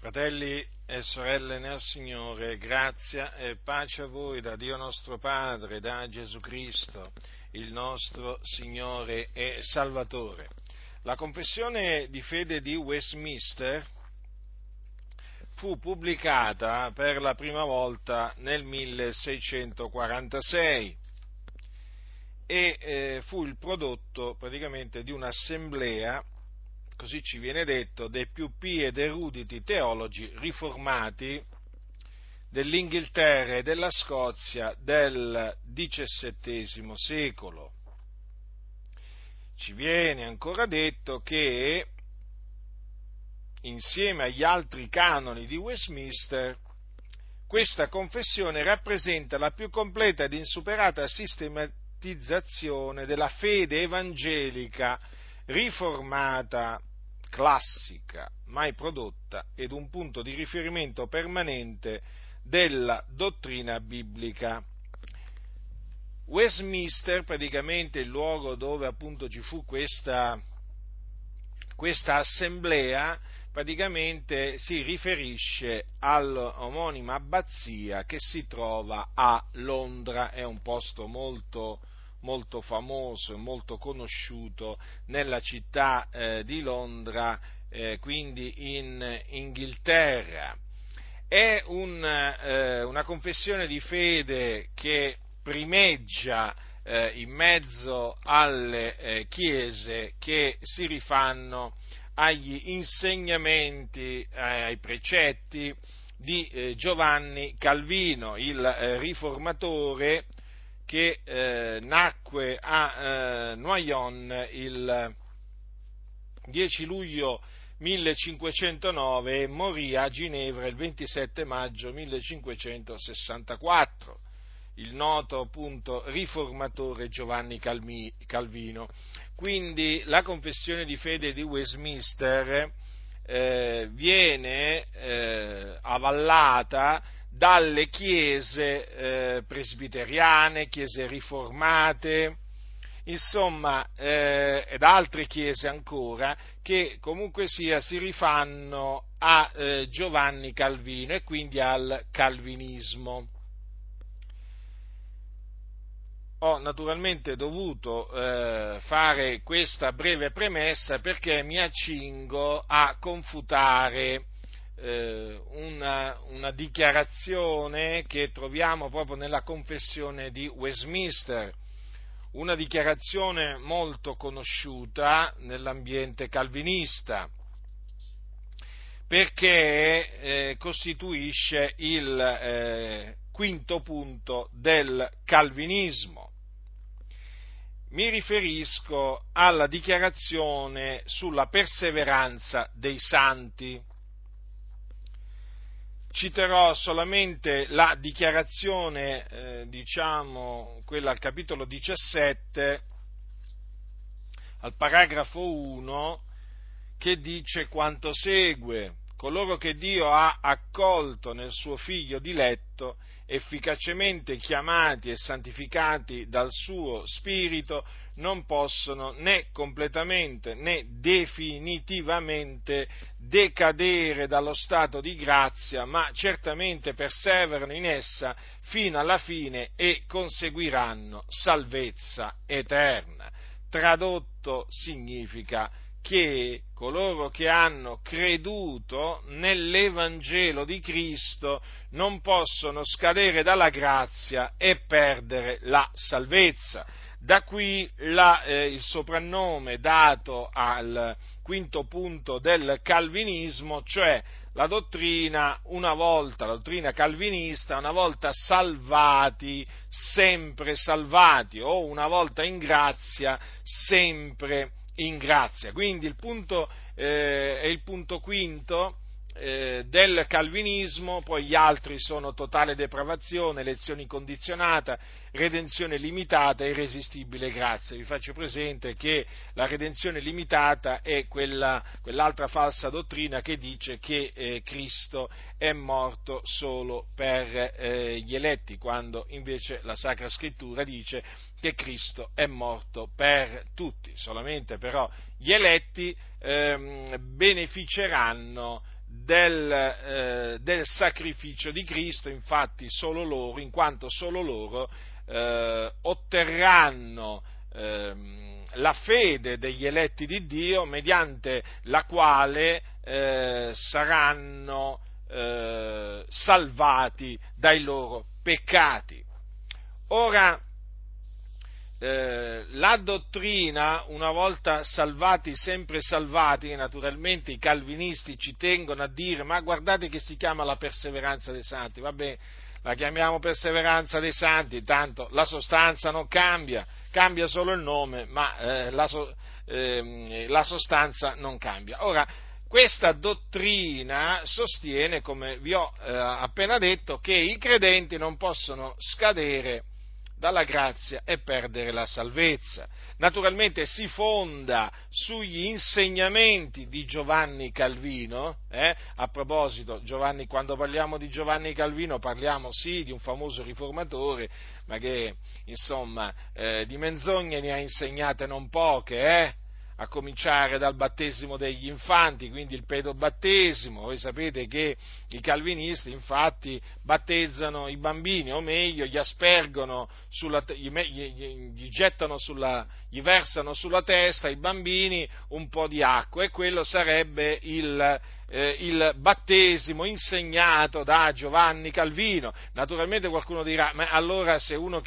Fratelli e sorelle nel Signore, grazia e pace a voi da Dio nostro Padre, da Gesù Cristo, il nostro Signore e Salvatore. La confessione di fede di Westminster fu pubblicata per la prima volta nel 1646 e eh, fu il prodotto praticamente di un'assemblea così ci viene detto, dei più pii ed eruditi teologi riformati dell'Inghilterra e della Scozia del XVII secolo. Ci viene ancora detto che insieme agli altri canoni di Westminster, questa confessione rappresenta la più completa ed insuperata sistematizzazione della fede evangelica riformata classica mai prodotta ed un punto di riferimento permanente della dottrina biblica. Westminster, praticamente il luogo dove appunto ci fu questa, questa assemblea, praticamente si riferisce all'omonima abbazia che si trova a Londra, è un posto molto, molto famoso e molto conosciuto nella città eh, di Londra, eh, quindi in Inghilterra. È un, eh, una confessione di fede che primeggia eh, in mezzo alle eh, chiese che si rifanno agli insegnamenti, eh, ai precetti di Giovanni Calvino, il riformatore che eh, nacque a eh, Noyon il 10 luglio 1509 e morì a Ginevra il 27 maggio 1564, il noto appunto riformatore Giovanni Calvino. Quindi la confessione di fede di Westminster eh, viene eh, avallata dalle chiese eh, presbiteriane, chiese riformate, insomma, eh, ed altre chiese ancora, che comunque sia si rifanno a eh, Giovanni Calvino e quindi al calvinismo. Ho naturalmente dovuto eh, fare questa breve premessa perché mi accingo a confutare una, una, dichiarazione che troviamo proprio nella confessione di Westminster, una dichiarazione molto conosciuta nell'ambiente calvinista, perché eh, costituisce il eh, quinto punto del calvinismo. Mi riferisco alla dichiarazione sulla perseveranza dei santi citerò solamente la dichiarazione, eh, diciamo, quella al capitolo 17, al paragrafo 1, che dice quanto segue. Coloro che Dio ha accolto nel suo figlio diletto, efficacemente chiamati e santificati dal suo Spirito, non possono né completamente né definitivamente decadere dallo stato di grazia, ma certamente perseverano in essa fino alla fine e conseguiranno salvezza eterna. Tradotto significa che coloro che hanno creduto nell'Evangelo di Cristo non possono scadere dalla grazia e perdere la salvezza. Da qui la, eh, il soprannome dato al quinto punto del calvinismo, cioè la dottrina, una volta, la dottrina calvinista, una volta salvati, sempre salvati, o una volta in grazia, sempre in grazia. Quindi il punto eh, è il punto quinto eh, del calvinismo, poi gli altri sono totale depravazione, elezione incondizionata, redenzione limitata e irresistibile grazia. Vi faccio presente che la redenzione limitata è quella, quell'altra falsa dottrina che dice che eh, Cristo è morto solo per eh, gli eletti, quando invece la Sacra Scrittura dice che Cristo è morto per tutti, solamente però gli eletti ehm, beneficeranno del, eh, del, sacrificio di Cristo, infatti solo loro, in quanto solo loro eh, otterranno ehm, la fede degli eletti di Dio mediante la quale eh, saranno eh, salvati dai loro peccati. Ora, eh, la dottrina, una volta salvati, sempre salvati, naturalmente i calvinisti ci tengono a dire, ma guardate che si chiama la perseveranza dei santi, vabbè, la chiamiamo perseveranza dei santi, tanto la sostanza non cambia, cambia solo il nome, ma eh, la, eh, la sostanza non cambia. Ora, questa dottrina sostiene, come vi ho eh, appena detto, che i credenti non possono scadere dalla grazia e perdere la salvezza. Naturalmente si fonda sugli insegnamenti di Giovanni Calvino, eh? a proposito, Giovanni, quando parliamo di Giovanni Calvino parliamo sì di un famoso riformatore, ma che insomma eh, di menzogne ne ha insegnate non poche, eh? A cominciare dal battesimo degli infanti, quindi il pedobattesimo. Voi sapete che i calvinisti infatti battezzano i bambini, o meglio, gli aspergono, sulla, gli, gli, gli, gettano sulla, gli versano sulla testa i bambini un po' di acqua e quello sarebbe il eh, il battesimo insegnato da Giovanni Calvino. Naturalmente qualcuno dirà, ma allora se uno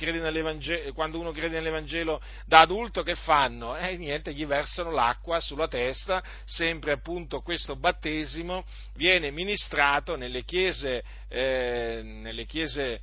quando uno crede nell'Evangelo da adulto che fanno? Eh niente, gli versano l'acqua sulla testa, sempre appunto questo battesimo viene ministrato nelle chiese, eh, nelle chiese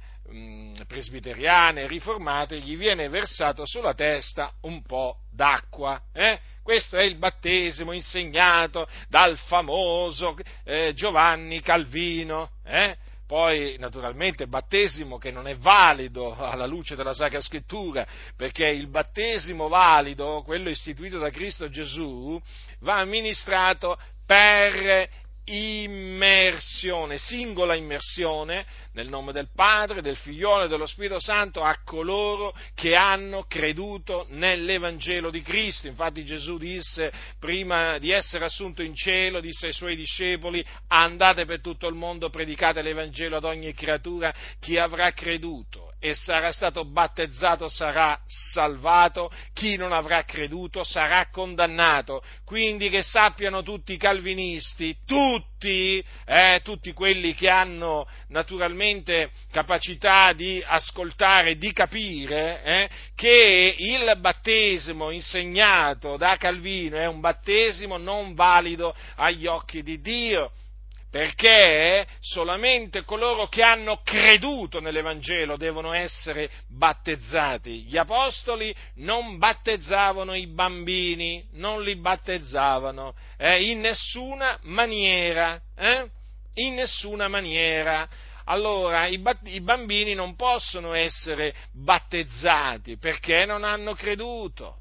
presbiteriane, riformate, gli viene versato sulla testa un po' d'acqua. Eh? Questo è il battesimo insegnato dal famoso eh, Giovanni Calvino. Eh? Poi, naturalmente, battesimo che non è valido alla luce della Sacra Scrittura, perché il battesimo valido, quello istituito da Cristo Gesù, va amministrato per immersione, singola immersione, nel nome del Padre, del Figliolo e dello Spirito Santo a coloro che hanno creduto nell'Evangelo di Cristo. Infatti Gesù disse, prima di essere assunto in cielo, disse ai suoi discepoli, andate per tutto il mondo, predicate l'Evangelo ad ogni creatura, chi avrà creduto e sarà stato battezzato sarà salvato, chi non avrà creduto sarà condannato. Quindi che sappiano tutti i calvinisti, tutti, eh, tutti quelli che hanno naturalmente capacità di ascoltare, di capire, eh, che il battesimo insegnato da Calvino è un battesimo non valido agli occhi di Dio perché solamente coloro che hanno creduto nell'Evangelo devono essere battezzati. Gli apostoli non battezzavano i bambini, non li battezzavano eh, in nessuna maniera, eh? in nessuna maniera. Allora i, i bambini non possono essere battezzati perché non hanno creduto.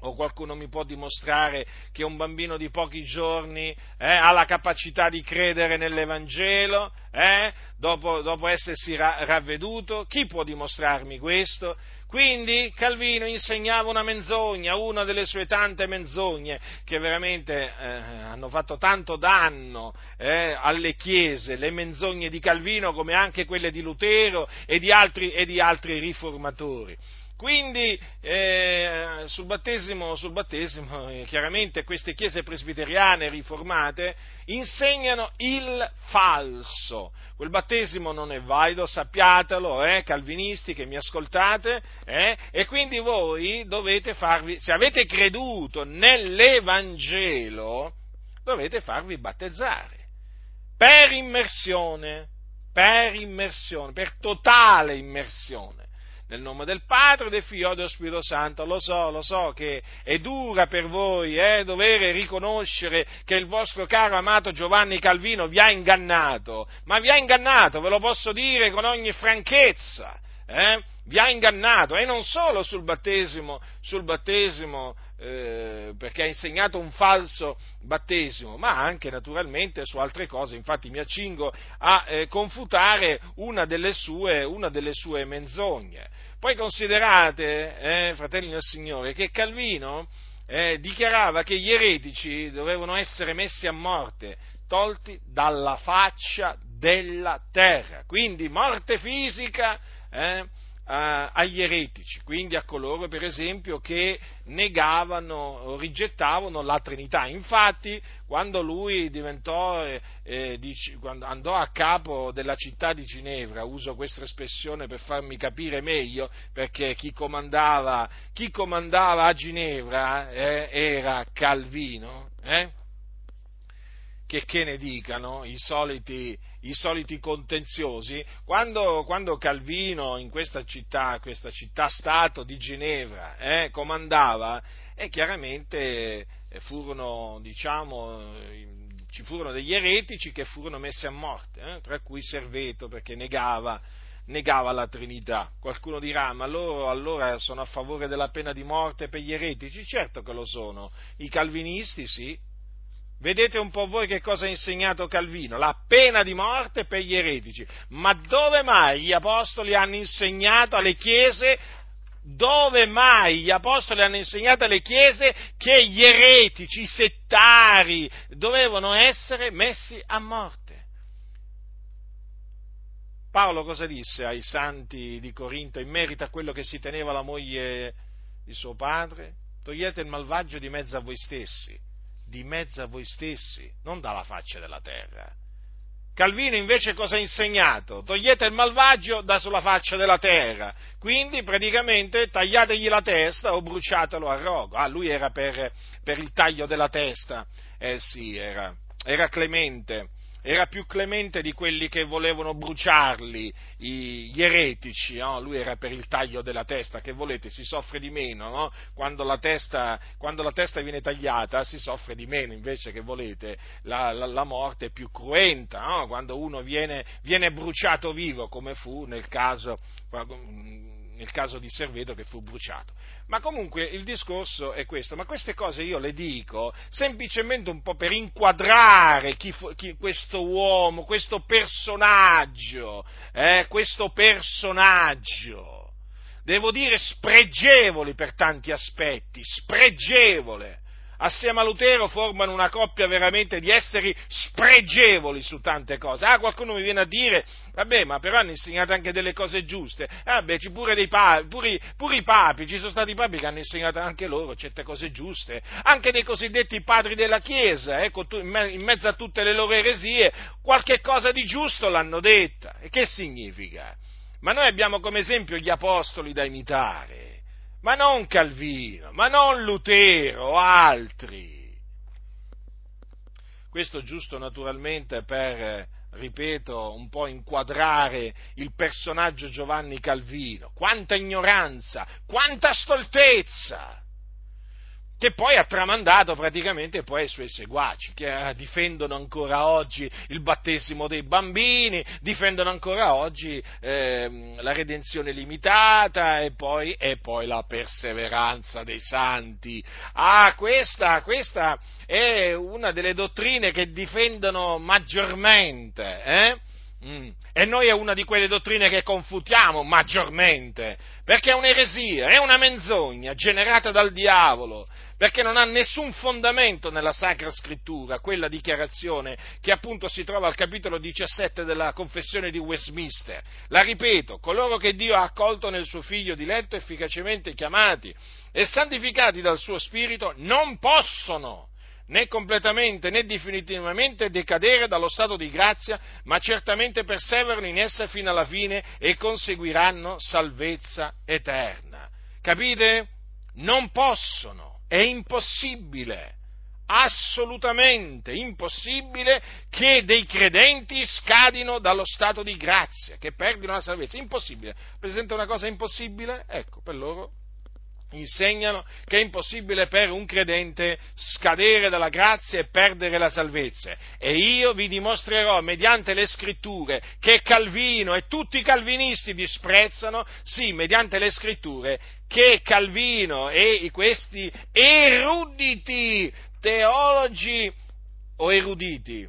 O qualcuno mi può dimostrare che un bambino di pochi giorni eh, ha la capacità di credere nell'Evangelo eh, dopo, dopo, essersi ra- ravveduto? Chi può dimostrarmi questo? Quindi Calvino insegnava una menzogna, una delle sue tante menzogne che veramente eh, hanno fatto tanto danno eh, alle chiese, le menzogne di Calvino come anche quelle di Lutero e di altri, e di altri riformatori. Quindi eh, sul battesimo, sul battesimo eh, chiaramente queste chiese presbiteriane riformate insegnano il falso. Quel battesimo non è valido, sappiatelo, eh, calvinisti che mi ascoltate, eh, e quindi voi dovete farvi, se avete creduto nell'Evangelo, dovete farvi battezzare per immersione, per immersione, per totale immersione nel nome del Padre, del Figlio e dello Spirito Santo. Lo so, lo so che è dura per voi eh, dover riconoscere che il vostro caro amato Giovanni Calvino vi ha ingannato, ma vi ha ingannato, ve lo posso dire con ogni franchezza. Eh? Vi ha ingannato e non solo sul battesimo, sul battesimo eh, perché ha insegnato un falso battesimo, ma anche naturalmente su altre cose. Infatti mi accingo a eh, confutare una delle, sue, una delle sue menzogne. Poi considerate, eh, fratelli del Signore, che Calvino eh, dichiarava che gli eretici dovevano essere messi a morte, tolti dalla faccia della terra. Quindi morte fisica agli eretici, quindi a coloro per esempio che negavano o rigettavano la Trinità. Infatti quando lui diventò, eh, eh, quando andò a capo della città di Ginevra, uso questa espressione per farmi capire meglio, perché chi comandava, chi comandava a Ginevra eh, era Calvino, eh? che, che ne dicano i soliti, i soliti contenziosi, quando, quando, Calvino in questa città, questa città-stato di Ginevra, eh, comandava, e chiaramente eh, furono, diciamo, ci furono degli eretici che furono messi a morte, eh, tra cui Serveto perché negava, negava la Trinità. Qualcuno dirà, ma loro allora sono a favore della pena di morte per gli eretici? Certo che lo sono. I calvinisti sì, Vedete un po' voi che cosa ha insegnato Calvino? La pena di morte per gli eretici. Ma dove mai gli apostoli hanno insegnato alle chiese dove mai gli apostoli hanno insegnato alle chiese che gli eretici, i settari, dovevano essere messi a morte. Paolo cosa disse ai santi di Corinto in merito a quello che si teneva la moglie di suo padre? Togliete il malvagio di mezzo a voi stessi di mezzo a voi stessi, non dalla faccia della terra. Calvino invece cosa ha insegnato? Togliete il malvagio da sulla faccia della terra, quindi praticamente tagliategli la testa o bruciatelo a rogo. Ah, lui era per, per il taglio della testa, eh sì, era, era clemente era più clemente di quelli che volevano bruciarli, gli eretici, no? lui era per il taglio della testa, che volete, si soffre di meno, no? quando, la testa, quando, la testa, viene tagliata si soffre di meno, invece che volete, la, la, la morte è più cruenta, no? quando uno viene, viene, bruciato vivo, come fu nel caso, nel caso di Serveto che fu bruciato. Ma comunque il discorso è questo, ma queste cose io le dico semplicemente un po' per inquadrare chi, chi, questo uomo, questo personaggio, eh, questo personaggio, devo dire spregevoli per tanti aspetti, spregevole assieme a Lutero formano una coppia veramente di esseri spregevoli su tante cose. Ah, qualcuno mi viene a dire, vabbè, ma però hanno insegnato anche delle cose giuste. Ah, beh, pure, dei papi, pure, pure i papi, ci sono stati papi che hanno insegnato anche loro certe cose giuste, anche dei cosiddetti padri della Chiesa, ecco, in mezzo a tutte le loro eresie, qualche cosa di giusto l'hanno detta. E che significa? Ma noi abbiamo come esempio gli apostoli da imitare ma non Calvino, ma non Lutero o altri. Questo giusto naturalmente per, ripeto, un po' inquadrare il personaggio Giovanni Calvino. Quanta ignoranza, quanta stoltezza! Che poi ha tramandato praticamente poi ai suoi seguaci, che eh, difendono ancora oggi il battesimo dei bambini, difendono ancora oggi eh, la redenzione limitata e poi, e poi, la perseveranza dei santi. Ah, questa, questa è una delle dottrine che difendono maggiormente, eh? Mm. E noi è una di quelle dottrine che confutiamo maggiormente, perché è un'eresia, è una menzogna generata dal diavolo, perché non ha nessun fondamento nella Sacra Scrittura, quella dichiarazione che appunto si trova al capitolo 17 della Confessione di Westminster. La ripeto, coloro che Dio ha accolto nel suo Figlio diletto, efficacemente chiamati e santificati dal suo Spirito, non possono né completamente né definitivamente decadere dallo stato di grazia, ma certamente perseverano in essa fino alla fine e conseguiranno salvezza eterna. Capite? Non possono, è impossibile, assolutamente impossibile che dei credenti scadino dallo stato di grazia, che perdino la salvezza. Impossibile. Presenta una cosa impossibile? Ecco, per loro insegnano che è impossibile per un credente scadere dalla grazia e perdere la salvezza. E io vi dimostrerò mediante le scritture che Calvino e tutti i calvinisti disprezzano, sì, mediante le scritture, che Calvino e questi eruditi teologi o eruditi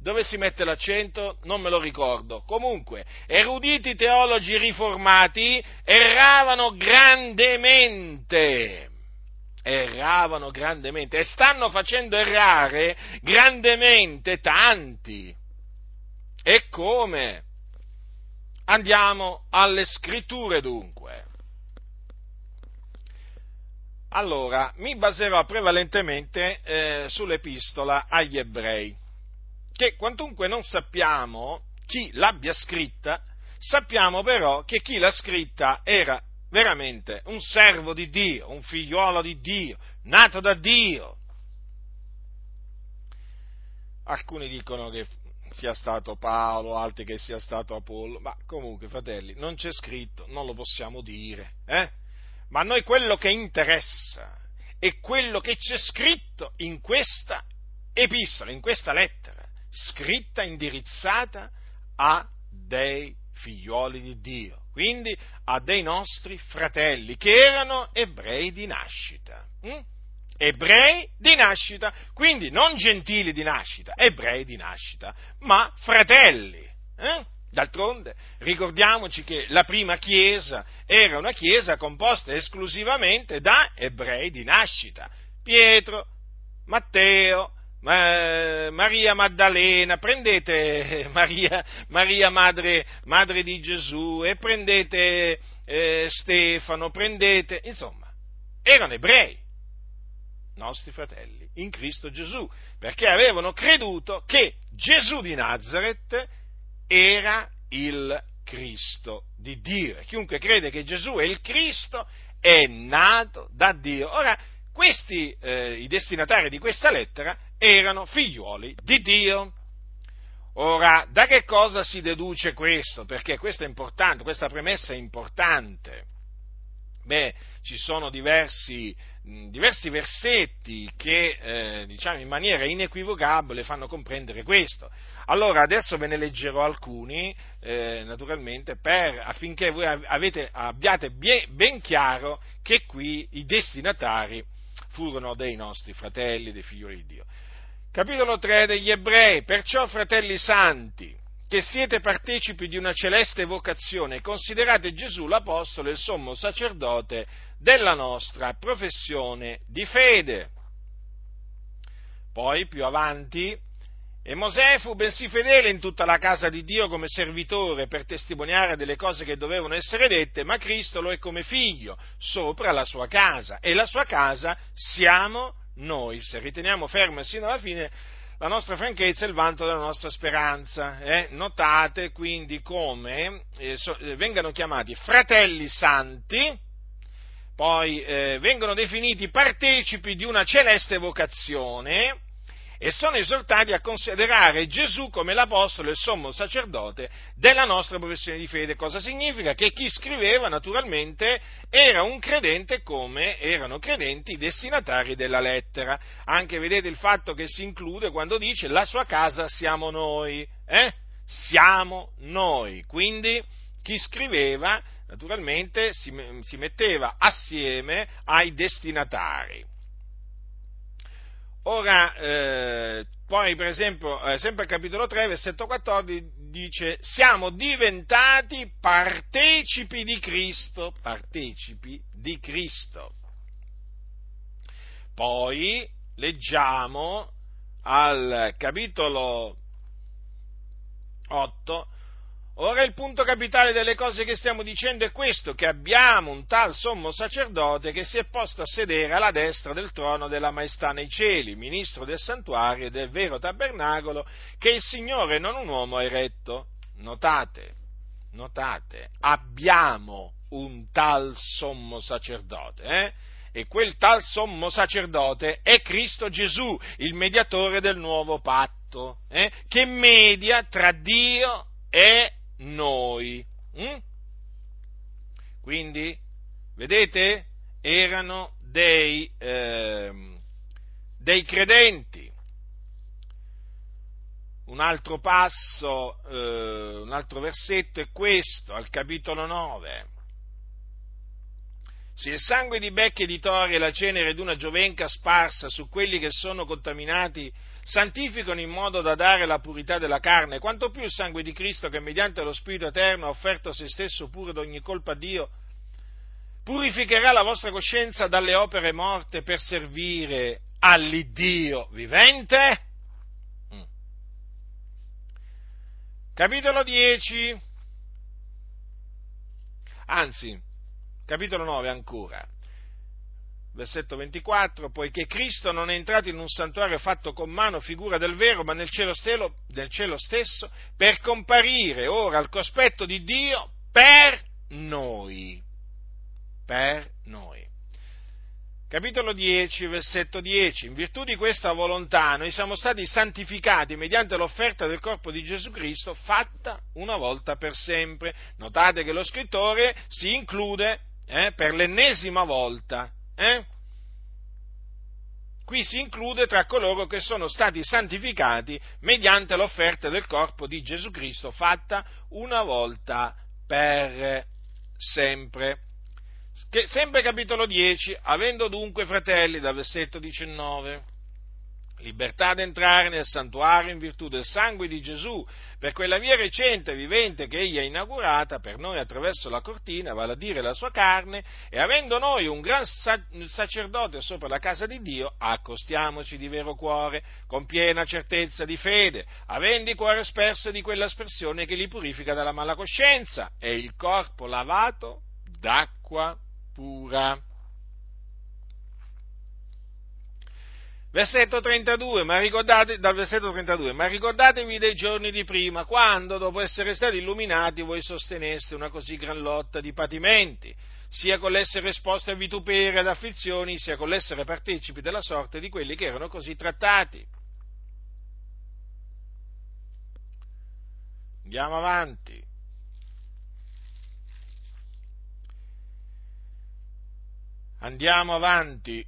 dove si mette l'accento? Non me lo ricordo. Comunque, eruditi teologi riformati erravano grandemente. erravano grandemente e stanno facendo errare grandemente tanti. E come? Andiamo alle scritture dunque. Allora, mi baserò prevalentemente eh, sull'epistola agli ebrei, che quantunque non sappiamo chi l'abbia scritta, sappiamo però che chi l'ha scritta era veramente un servo di Dio, un figliuolo di Dio, nato da Dio. Alcuni dicono che sia stato Paolo, altri che sia stato Apollo, ma comunque, fratelli, non c'è scritto, non lo possiamo dire, eh? Ma a noi quello che interessa è quello che c'è scritto in questa epistola, in questa lettera, scritta, indirizzata a dei figlioli di Dio, quindi a dei nostri fratelli che erano ebrei di nascita. Hm? Ebrei di nascita, quindi non gentili di nascita, ebrei di nascita, ma fratelli. Eh? D'altronde ricordiamoci che la prima chiesa era una chiesa composta esclusivamente da ebrei di nascita. Pietro, Matteo, Maria Maddalena, prendete Maria, Maria madre, madre, di Gesù e prendete eh, Stefano, prendete, insomma, erano ebrei, nostri fratelli, in Cristo Gesù, perché avevano creduto che Gesù di Nazareth era il Cristo di Dio. Chiunque crede che Gesù è il Cristo è nato da Dio. Ora, questi, eh, i destinatari di questa lettera, erano figliuoli di Dio. Ora, da che cosa si deduce questo? Perché questo è importante, questa premessa è importante. Beh, ci sono diversi, diversi versetti che, eh, diciamo, in maniera inequivocabile fanno comprendere questo. Allora, adesso ve ne leggerò alcuni, eh, naturalmente, per, affinché voi avete, abbiate ben chiaro che qui i destinatari furono dei nostri fratelli, dei figli di Dio. Capitolo 3 degli Ebrei, perciò fratelli santi, che siete partecipi di una celeste vocazione, considerate Gesù l'Apostolo e il sommo sacerdote della nostra professione di fede. Poi, più avanti, e Mosè fu bensì fedele in tutta la casa di Dio come servitore per testimoniare delle cose che dovevano essere dette, ma Cristo lo è come figlio sopra la sua casa e la sua casa siamo noi, se riteniamo ferma sino alla fine la nostra franchezza è il vanto della nostra speranza. Eh? Notate quindi come eh, so, eh, vengano chiamati fratelli santi, poi eh, vengono definiti partecipi di una celeste vocazione, e sono esortati a considerare Gesù come l'Apostolo e il sommo sacerdote della nostra professione di fede. Cosa significa? Che chi scriveva naturalmente era un credente come erano credenti i destinatari della lettera. Anche vedete il fatto che si include quando dice la sua casa siamo noi. Eh? Siamo noi. Quindi chi scriveva naturalmente si, si metteva assieme ai destinatari. Ora, eh, poi per esempio, eh, sempre al capitolo 3, versetto 14, dice, siamo diventati partecipi di Cristo, partecipi di Cristo. Poi leggiamo al capitolo 8, Ora il punto capitale delle cose che stiamo dicendo è questo, che abbiamo un tal sommo sacerdote che si è posto a sedere alla destra del trono della maestà nei cieli, ministro del santuario e del vero tabernacolo che il Signore non un uomo ha eretto. Notate, notate, abbiamo un tal sommo sacerdote, eh? E quel tal sommo sacerdote è Cristo Gesù, il mediatore del nuovo patto, eh? che media tra Dio e noi. Mm? Quindi, vedete, erano dei, eh, dei credenti. Un altro passo, eh, un altro versetto è questo, al capitolo 9. Se il sangue di becche e di tori e la cenere di una giovenca sparsa su quelli che sono contaminati santificano in modo da dare la purità della carne, quanto più il sangue di Cristo che mediante lo Spirito Eterno ha offerto se stesso pure d'ogni colpa a Dio, purificherà la vostra coscienza dalle opere morte per servire all'Iddio vivente? Mm. Capitolo 10, anzi, capitolo 9 ancora versetto 24, poiché Cristo non è entrato in un santuario fatto con mano, figura del vero, ma nel cielo, stelo, nel cielo stesso, per comparire ora al cospetto di Dio per noi. Per noi. Capitolo 10, versetto 10. In virtù di questa volontà noi siamo stati santificati mediante l'offerta del corpo di Gesù Cristo fatta una volta per sempre. Notate che lo scrittore si include eh, per l'ennesima volta eh? Qui si include tra coloro che sono stati santificati mediante l'offerta del corpo di Gesù Cristo fatta una volta per sempre. Che, sempre capitolo 10, avendo dunque fratelli, dal versetto 19 libertà ad entrare nel santuario in virtù del sangue di Gesù, per quella via recente e vivente che egli ha inaugurata per noi attraverso la cortina, vale a dire la sua carne, e avendo noi un gran sacerdote sopra la casa di Dio, accostiamoci di vero cuore, con piena certezza di fede, avendo il cuore sperso di quella espressione che li purifica dalla mala coscienza e il corpo lavato d'acqua pura. Versetto 32, ma ricordate, dal versetto 32, ma ricordatevi dei giorni di prima, quando, dopo essere stati illuminati, voi sosteneste una così gran lotta di patimenti, sia con l'essere esposti a vituperi ad afflizioni, sia con l'essere partecipi della sorte di quelli che erano così trattati. Andiamo avanti. Andiamo avanti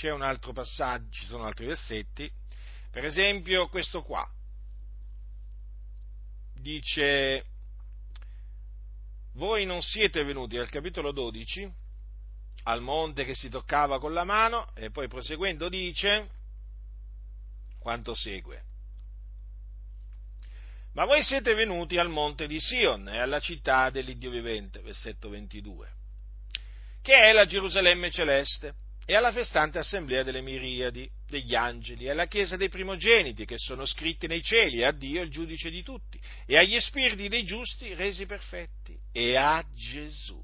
c'è un altro passaggio, ci sono altri versetti, per esempio questo qua, dice, voi non siete venuti al capitolo 12, al monte che si toccava con la mano, e poi proseguendo dice quanto segue. Ma voi siete venuti al monte di Sion e alla città dell'Iddio vivente, versetto 22, che è la Gerusalemme celeste e alla festante assemblea delle miriadi, degli angeli, alla chiesa dei primogeniti che sono scritti nei cieli, a Dio il giudice di tutti, e agli spiriti dei giusti resi perfetti, e a Gesù,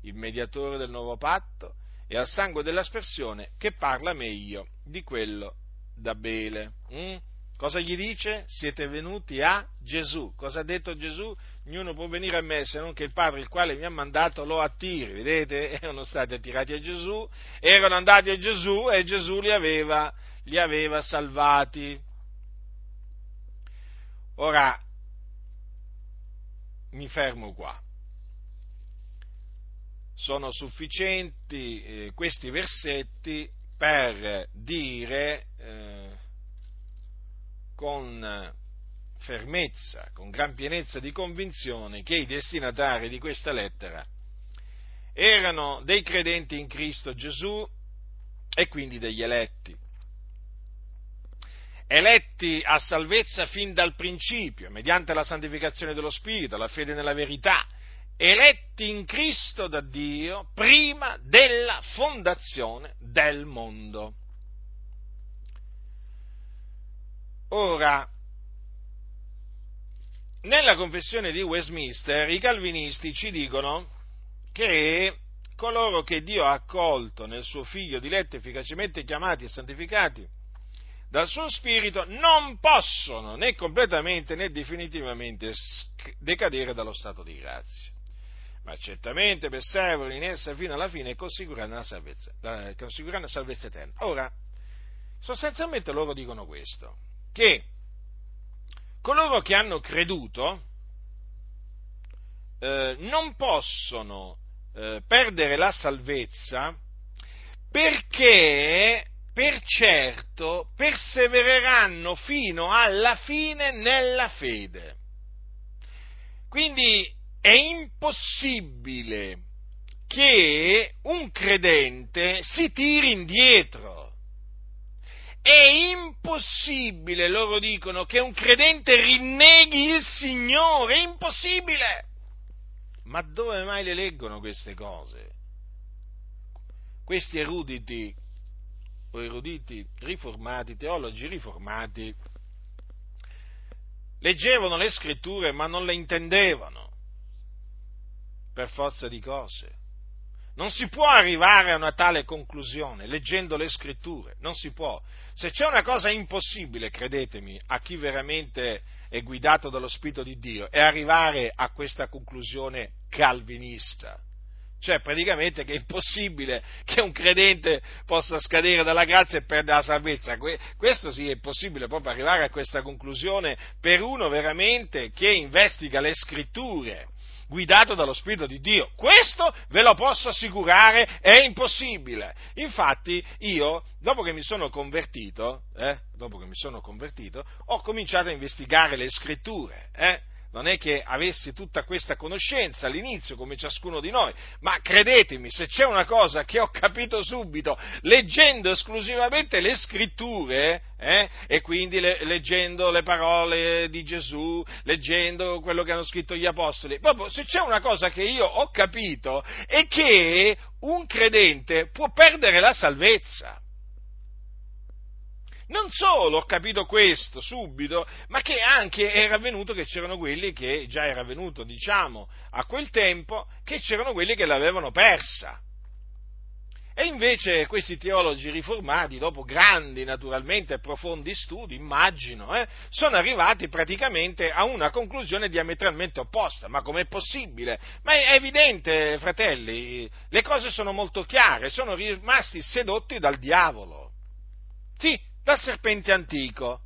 il mediatore del nuovo patto, e al sangue dell'aspersione che parla meglio di quello d'Abele. Mm? Cosa gli dice? Siete venuti a Gesù. Cosa ha detto Gesù? Ognuno può venire a me se non che il Padre il quale mi ha mandato lo attiri. Vedete? Erano stati attirati a Gesù, erano andati a Gesù e Gesù li aveva, li aveva salvati. Ora, mi fermo qua. Sono sufficienti eh, questi versetti per dire eh, con fermezza, con gran pienezza di convinzione che i destinatari di questa lettera erano dei credenti in Cristo Gesù e quindi degli eletti. Eletti a salvezza fin dal principio, mediante la santificazione dello Spirito, la fede nella verità, eletti in Cristo da Dio prima della fondazione del mondo. Ora, nella confessione di Westminster i calvinisti ci dicono che coloro che Dio ha accolto nel suo figlio diletto efficacemente chiamati e santificati dal suo spirito non possono né completamente né definitivamente decadere dallo stato di grazia, ma certamente perseverano in essa fino alla fine e conseguiranno la salvezza, conseguiranno la salvezza eterna. Ora, sostanzialmente loro dicono questo, che coloro che hanno creduto eh, non possono eh, perdere la salvezza perché per certo persevereranno fino alla fine nella fede. Quindi è impossibile che un credente si tiri indietro. È impossibile, loro dicono, che un credente rinneghi il Signore, è impossibile. Ma dove mai le leggono queste cose? Questi eruditi o eruditi riformati, teologi riformati, leggevano le scritture ma non le intendevano per forza di cose. Non si può arrivare a una tale conclusione leggendo le scritture, non si può. Se c'è una cosa impossibile, credetemi, a chi veramente è guidato dallo Spirito di Dio, è arrivare a questa conclusione calvinista. Cioè, praticamente che è impossibile che un credente possa scadere dalla grazia e perdere la salvezza. Questo sì, è possibile proprio arrivare a questa conclusione per uno veramente che investiga le scritture guidato dallo Spirito di Dio. Questo ve lo posso assicurare, è impossibile. Infatti io, dopo che mi sono convertito, eh, dopo che mi sono convertito, ho cominciato a investigare le scritture, eh, non è che avessi tutta questa conoscenza all'inizio come ciascuno di noi, ma credetemi, se c'è una cosa che ho capito subito, leggendo esclusivamente le scritture, eh, e quindi le, leggendo le parole di Gesù, leggendo quello che hanno scritto gli apostoli, proprio se c'è una cosa che io ho capito è che un credente può perdere la salvezza. Non solo ho capito questo subito, ma che anche era avvenuto che c'erano quelli che, già era avvenuto, diciamo, a quel tempo, che c'erano quelli che l'avevano persa. E invece questi teologi riformati, dopo grandi naturalmente e profondi studi, immagino, eh, sono arrivati praticamente a una conclusione diametralmente opposta. Ma com'è possibile? Ma è evidente, fratelli, le cose sono molto chiare, sono rimasti sedotti dal diavolo. Sì, dal serpente antico.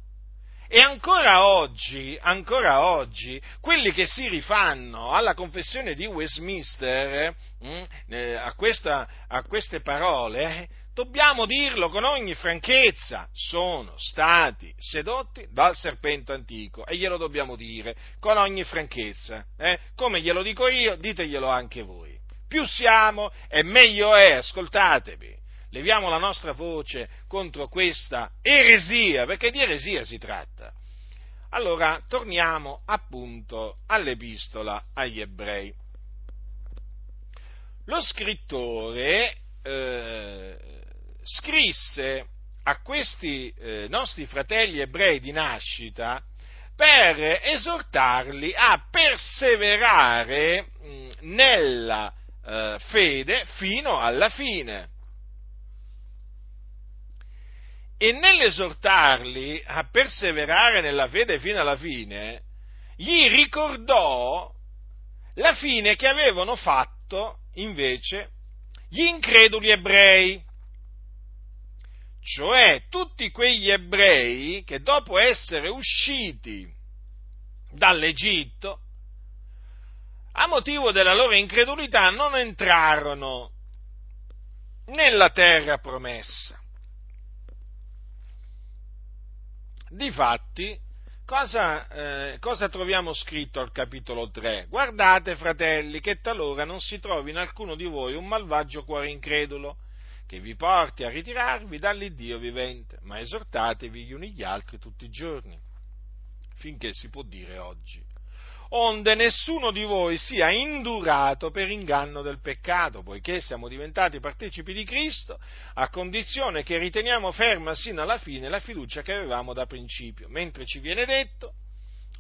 E ancora oggi, ancora oggi, quelli che si rifanno alla confessione di Westminster, hm, eh, a, questa, a, queste parole, eh, dobbiamo dirlo con ogni franchezza, sono stati sedotti dal serpente antico e glielo dobbiamo dire con ogni franchezza. Eh? Come glielo dico io, diteglielo anche voi. Più siamo e meglio è, ascoltatevi leviamo la nostra voce contro questa eresia, perché di eresia si tratta. Allora, torniamo appunto all'epistola agli ebrei. Lo scrittore eh, scrisse a questi eh, nostri fratelli ebrei di nascita per esortarli a perseverare mh, nella eh, fede fino alla fine e nell'esortarli a perseverare nella fede fino alla fine, gli ricordò la fine che avevano fatto invece gli increduli ebrei, cioè tutti quegli ebrei che dopo essere usciti dall'Egitto, a motivo della loro incredulità non entrarono nella terra promessa. Difatti, cosa, eh, cosa troviamo scritto al capitolo 3? Guardate, fratelli, che talora non si trovi in alcuno di voi un malvagio cuore incredulo che vi porti a ritirarvi dall'Iddio vivente, ma esortatevi gli uni gli altri tutti i giorni, finché si può dire oggi onde nessuno di voi sia indurato per inganno del peccato, poiché siamo diventati partecipi di Cristo, a condizione che riteniamo ferma sino alla fine la fiducia che avevamo da principio, mentre ci viene detto,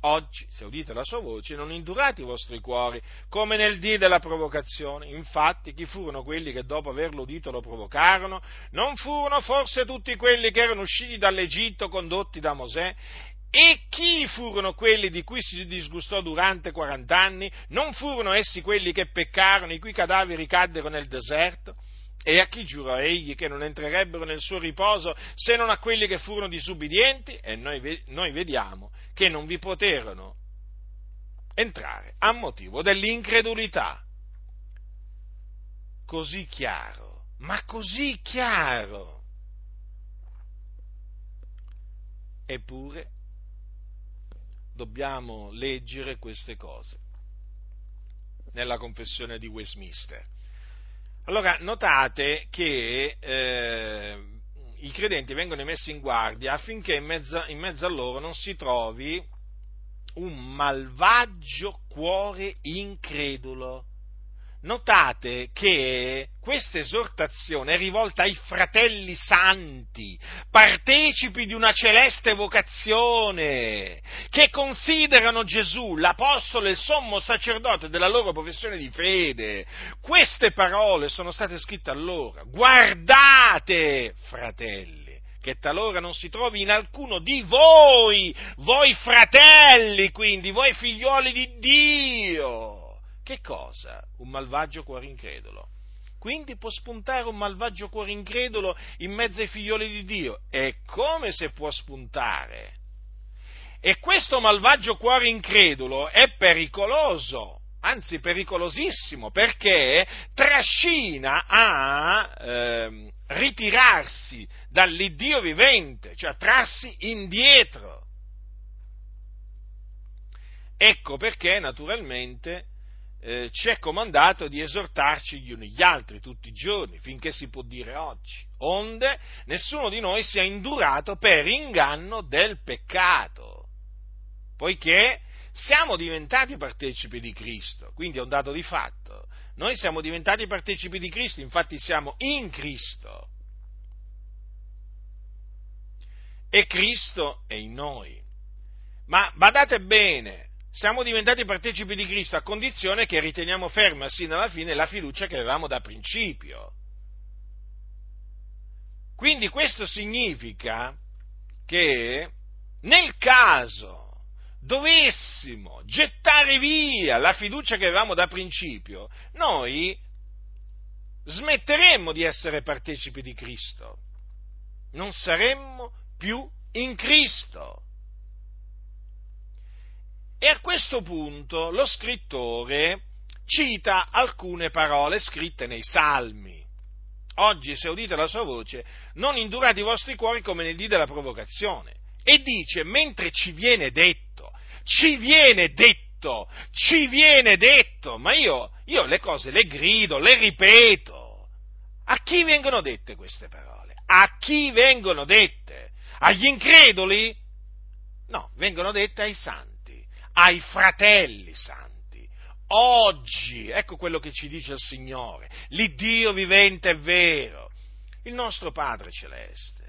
oggi, se udite la sua voce, non indurate i vostri cuori, come nel dì della provocazione. Infatti, chi furono quelli che dopo averlo udito lo provocarono? Non furono forse tutti quelli che erano usciti dall'Egitto condotti da Mosè? E chi furono quelli di cui si disgustò durante 40 anni? Non furono essi quelli che peccarono, i cui cadaveri caddero nel deserto? E a chi giurò egli che non entrerebbero nel suo riposo se non a quelli che furono disubbidienti? E noi, noi vediamo che non vi poterono entrare a motivo dell'incredulità. Così chiaro, ma così chiaro. Eppure dobbiamo leggere queste cose nella confessione di Westminster. Allora, notate che eh, i credenti vengono messi in guardia affinché in mezzo, in mezzo a loro non si trovi un malvagio cuore incredulo. Notate che questa esortazione è rivolta ai fratelli santi, partecipi di una celeste vocazione, che considerano Gesù l'apostolo e il sommo sacerdote della loro professione di fede. Queste parole sono state scritte allora. Guardate, fratelli che talora non si trovi in alcuno di voi, voi fratelli quindi, voi figlioli di Dio che cosa? Un malvagio cuore incredulo. Quindi può spuntare un malvagio cuore incredulo in mezzo ai figlioli di Dio. E come se può spuntare? E questo malvagio cuore incredulo è pericoloso, anzi pericolosissimo, perché trascina a eh, ritirarsi dall'Iddio vivente, cioè a trarsi indietro. Ecco perché naturalmente eh, ci è comandato di esortarci gli uni gli altri tutti i giorni, finché si può dire oggi, onde nessuno di noi sia indurato per inganno del peccato, poiché siamo diventati partecipi di Cristo, quindi è un dato di fatto. Noi siamo diventati partecipi di Cristo, infatti siamo in Cristo. E Cristo è in noi. Ma badate bene, siamo diventati partecipi di Cristo a condizione che riteniamo ferma sino alla fine la fiducia che avevamo da principio. Quindi questo significa che nel caso dovessimo gettare via la fiducia che avevamo da principio, noi smetteremmo di essere partecipi di Cristo, non saremmo più in Cristo. E a questo punto lo scrittore cita alcune parole scritte nei Salmi. Oggi, se udite la sua voce, non indurate i vostri cuori come nel dì della provocazione. E dice, mentre ci viene detto, ci viene detto, ci viene detto, ma io, io le cose le grido, le ripeto. A chi vengono dette queste parole? A chi vengono dette? Agli increduli? No, vengono dette ai santi ai fratelli santi. Oggi, ecco quello che ci dice il Signore, l'Iddio vivente è vero, il nostro Padre celeste.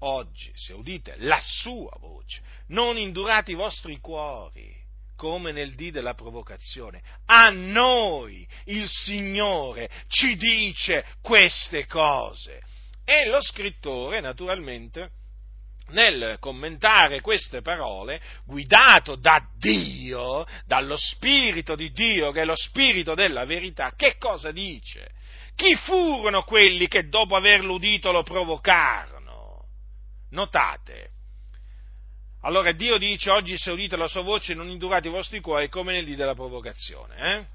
Oggi, se udite la sua voce, non indurate i vostri cuori come nel dì della provocazione. A noi il Signore ci dice queste cose. E lo scrittore, naturalmente, nel commentare queste parole, guidato da Dio, dallo Spirito di Dio, che è lo Spirito della verità, che cosa dice? Chi furono quelli che dopo averlo udito lo provocarono? Notate. Allora Dio dice oggi se udite la sua voce non indurate i vostri cuori come nel dì della provocazione. Eh?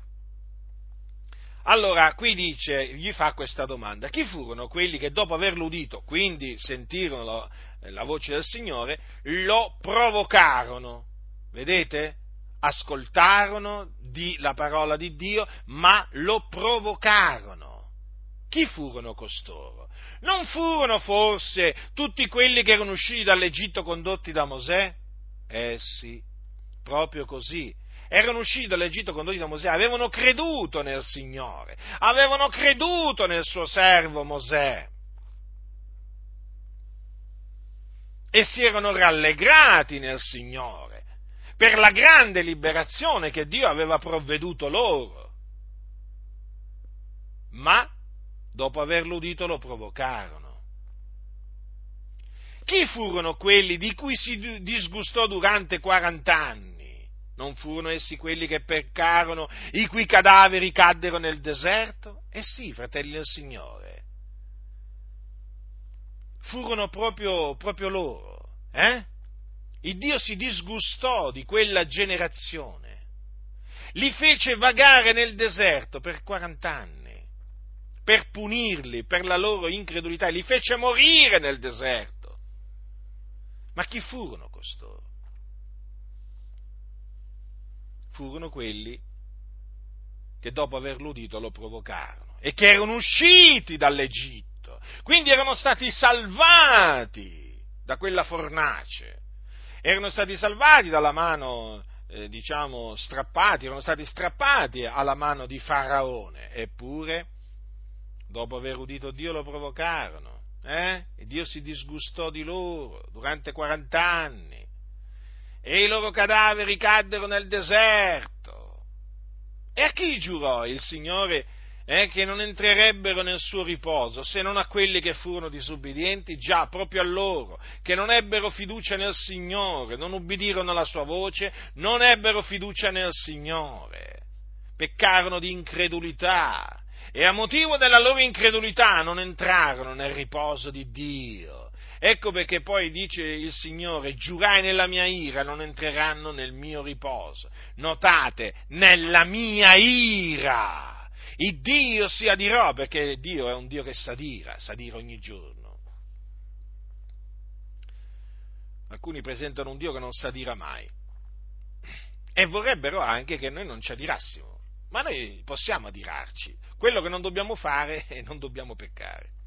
Allora, qui dice, gli fa questa domanda, chi furono quelli che dopo averlo udito, quindi sentirono la, la voce del Signore, lo provocarono? Vedete? Ascoltarono di, la parola di Dio, ma lo provocarono. Chi furono costoro? Non furono forse tutti quelli che erano usciti dall'Egitto condotti da Mosè? Eh sì, proprio così erano usciti dall'Egitto condotti da Mosè, avevano creduto nel Signore, avevano creduto nel suo servo Mosè. E si erano rallegrati nel Signore per la grande liberazione che Dio aveva provveduto loro. Ma, dopo averlo udito, lo provocarono. Chi furono quelli di cui si disgustò durante 40 anni? Non furono essi quelli che peccarono, i cui cadaveri caddero nel deserto? Eh sì, fratelli del Signore. Furono proprio, proprio loro. Eh? Il Dio si disgustò di quella generazione. Li fece vagare nel deserto per 40 anni, per punirli per la loro incredulità, li fece morire nel deserto. Ma chi furono costoro? furono quelli che dopo averlo udito lo provocarono e che erano usciti dall'Egitto, quindi erano stati salvati da quella fornace, erano stati salvati dalla mano eh, diciamo, strappati, erano stati strappati alla mano di Faraone, eppure, dopo aver udito Dio, lo provocarono. Eh? E Dio si disgustò di loro durante 40 anni e i loro cadaveri caddero nel deserto. E a chi giurò il Signore eh, che non entrerebbero nel suo riposo, se non a quelli che furono disubbidienti, già proprio a loro, che non ebbero fiducia nel Signore, non ubbidirono alla sua voce, non ebbero fiducia nel Signore, peccarono di incredulità e a motivo della loro incredulità non entrarono nel riposo di Dio. Ecco perché poi dice il Signore, giurai nella mia ira, non entreranno nel mio riposo. Notate, nella mia ira il Dio si adirò, perché Dio è un Dio che s'adira, s'adira ogni giorno. Alcuni presentano un Dio che non s'adira mai e vorrebbero anche che noi non ci adirassimo, ma noi possiamo adirarci. Quello che non dobbiamo fare è non dobbiamo peccare.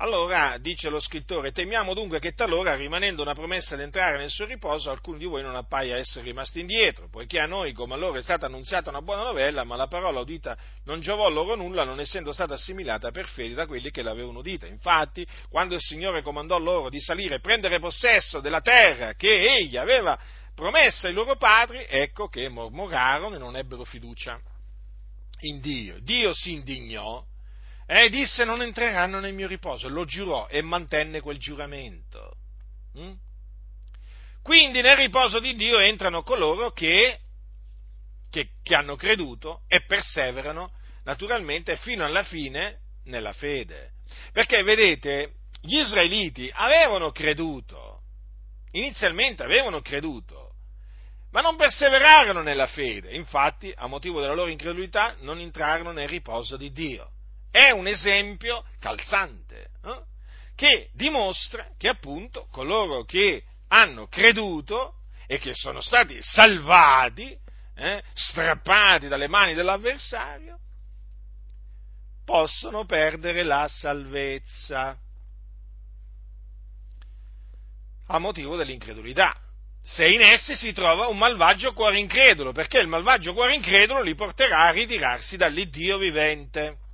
Allora, dice lo scrittore, temiamo dunque che talora, rimanendo una promessa di entrare nel suo riposo, alcuni di voi non appaia essere rimasti indietro, poiché a noi, come a loro, è stata annunziata una buona novella, ma la parola udita non giovò loro nulla, non essendo stata assimilata per fede da quelli che l'avevano udita. Infatti, quando il Signore comandò loro di salire e prendere possesso della terra che egli aveva promessa ai loro padri, ecco che mormorarono e non ebbero fiducia in Dio. Dio si indignò e disse non entreranno nel mio riposo, lo giurò e mantenne quel giuramento. Mm? Quindi nel riposo di Dio entrano coloro che, che, che hanno creduto e perseverano naturalmente fino alla fine nella fede. Perché vedete, gli israeliti avevano creduto, inizialmente avevano creduto, ma non perseverarono nella fede, infatti a motivo della loro incredulità non entrarono nel riposo di Dio è un esempio calzante, eh? che dimostra che appunto coloro che hanno creduto e che sono stati salvati, eh, strappati dalle mani dell'avversario, possono perdere la salvezza a motivo dell'incredulità. Se in essi si trova un malvagio cuore incredulo, perché il malvagio cuore incredulo li porterà a ritirarsi dall'Iddio vivente.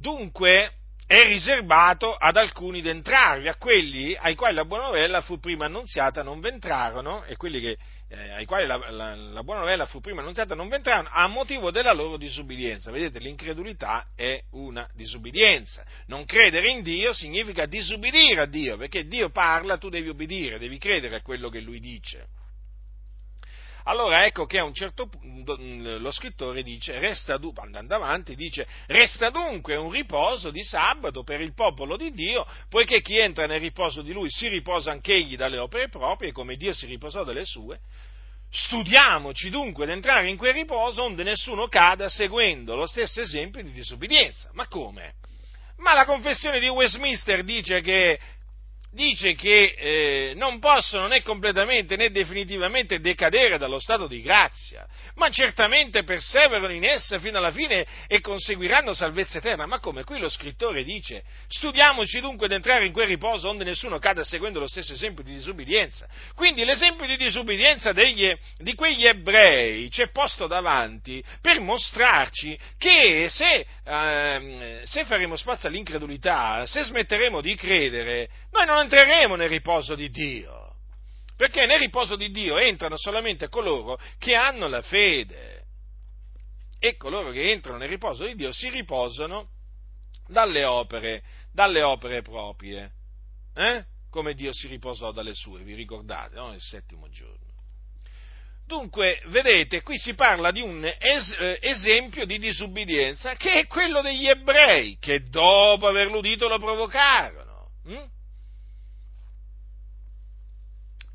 Dunque è riservato ad alcuni d'entrarvi, a quelli ai quali la buona novella fu prima annunziata non v'entrarono, e quelli che, eh, ai quali la, la, la, buona novella fu prima annunziata non v'entrarono, a motivo della loro disubbidienza. Vedete, l'incredulità è una disubbidienza. Non credere in Dio significa disubbidire a Dio, perché Dio parla, tu devi ubbidire, devi credere a quello che Lui dice. Allora ecco che a un certo punto lo scrittore dice, resta, andando avanti, dice, resta dunque un riposo di sabato per il popolo di Dio, poiché chi entra nel riposo di lui si riposa anch'egli dalle opere proprie, come Dio si riposò dalle sue. Studiamoci dunque ad entrare in quel riposo onde nessuno cada seguendo lo stesso esempio di disubbidienza. Ma come? Ma la confessione di Westminster dice che dice che eh, non possono né completamente né definitivamente decadere dallo stato di grazia, ma certamente perseverano in essa fino alla fine e conseguiranno salvezza eterna. Ma come qui lo scrittore dice, studiamoci dunque ad entrare in quel riposo onde nessuno cada seguendo lo stesso esempio di disubbidienza. Quindi l'esempio di disubbidienza degli, di quegli ebrei ci è posto davanti per mostrarci che se, eh, se faremo spazio all'incredulità, se smetteremo di credere, noi non entreremo nel riposo di Dio. Perché nel riposo di Dio entrano solamente coloro che hanno la fede. E coloro che entrano nel riposo di Dio si riposano dalle opere, dalle opere proprie. Eh? Come Dio si riposò dalle sue, vi ricordate, no? Il settimo giorno. Dunque, vedete, qui si parla di un es- eh, esempio di disubbidienza che è quello degli ebrei, che dopo averlo udito lo provocarono. Hm?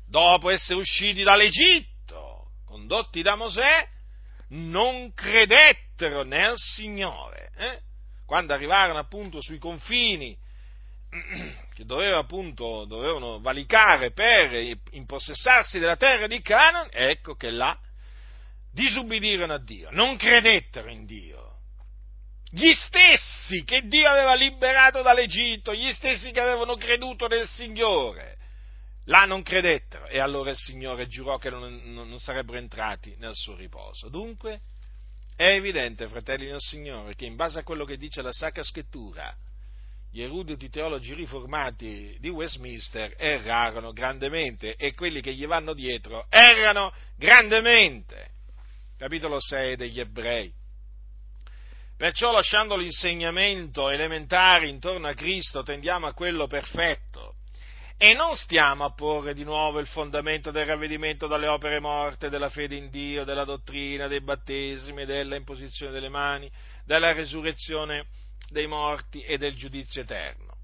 Dopo essere usciti dall'Egitto, condotti da Mosè, non credettero nel Signore. Eh? Quando arrivarono appunto sui confini che doveva appunto, dovevano valicare per impossessarsi della terra di Canaan, ecco che là disubbidirono a Dio, non credettero in Dio. Gli stessi che Dio aveva liberato dall'Egitto, gli stessi che avevano creduto nel Signore, là non credettero e allora il Signore giurò che non, non, sarebbero entrati nel suo riposo. Dunque è evidente, fratelli del Signore, che in base a quello che dice la Sacra Scrittura, gli eruditi teologi riformati di Westminster errarono grandemente e quelli che gli vanno dietro errano grandemente. Capitolo 6 degli Ebrei. Perciò lasciando l'insegnamento elementare intorno a Cristo tendiamo a quello perfetto e non stiamo a porre di nuovo il fondamento del ravvedimento dalle opere morte, della fede in Dio, della dottrina, dei battesimi, della imposizione delle mani, della resurrezione dei morti e del giudizio eterno.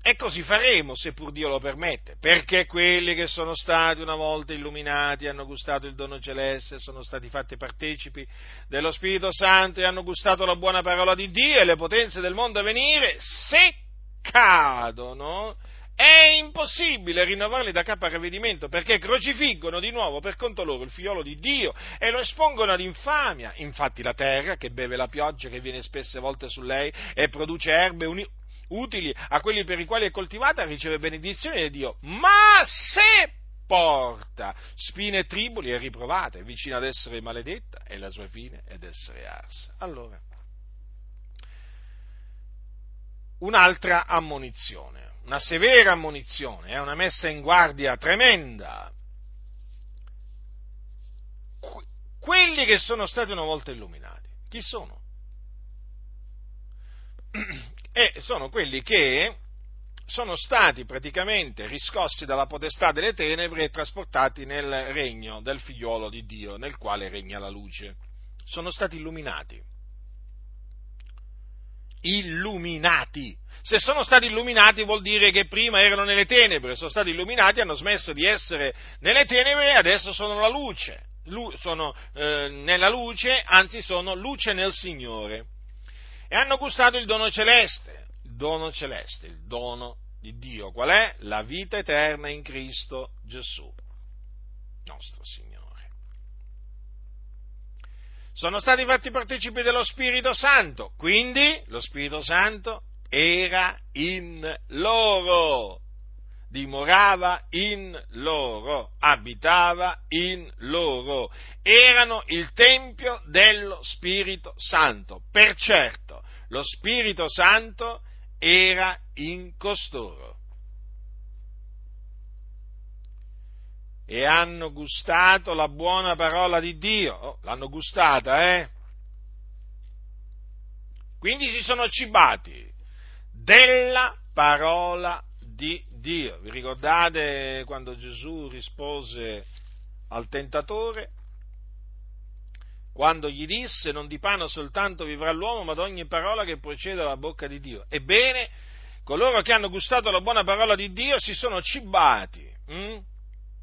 E così faremo, se pur Dio lo permette, perché quelli che sono stati una volta illuminati, hanno gustato il dono celeste, sono stati fatti partecipi dello Spirito Santo e hanno gustato la buona parola di Dio e le potenze del mondo a venire, se cadono, è impossibile rinnovarli da capo a ravvedimento perché crocifiggono di nuovo per conto loro il figliolo di Dio e lo espongono ad infamia. Infatti la terra, che beve la pioggia che viene spesse volte su lei e produce erbe uni- utili a quelli per i quali è coltivata, riceve benedizione di Dio. Ma se porta spine e triboli è riprovata, è vicina ad essere maledetta e la sua fine ad essere arsa. Allora, un'altra ammonizione una severa ammonizione, è una messa in guardia tremenda. Quelli che sono stati una volta illuminati, chi sono? E sono quelli che sono stati praticamente riscossi dalla potestà delle tenebre e trasportati nel regno del figliolo di Dio, nel quale regna la luce. Sono stati illuminati. Illuminati se sono stati illuminati vuol dire che prima erano nelle tenebre, sono stati illuminati, hanno smesso di essere nelle tenebre e adesso sono la luce, sono eh, nella luce, anzi sono luce nel Signore. E hanno gustato il dono celeste, il dono celeste, il dono di Dio. Qual è? La vita eterna in Cristo Gesù, nostro Signore sono stati fatti partecipi dello Spirito Santo, quindi lo Spirito Santo era in loro, dimorava in loro, abitava in loro, erano il Tempio dello Spirito Santo. Per certo, lo Spirito Santo era in costoro. E hanno gustato la buona parola di Dio. Oh, l'hanno gustata, eh? Quindi si sono cibati della parola di Dio. Vi ricordate quando Gesù rispose al tentatore? Quando gli disse non di pane soltanto vivrà l'uomo, ma di ogni parola che procede dalla bocca di Dio. Ebbene, coloro che hanno gustato la buona parola di Dio si sono cibati, hm?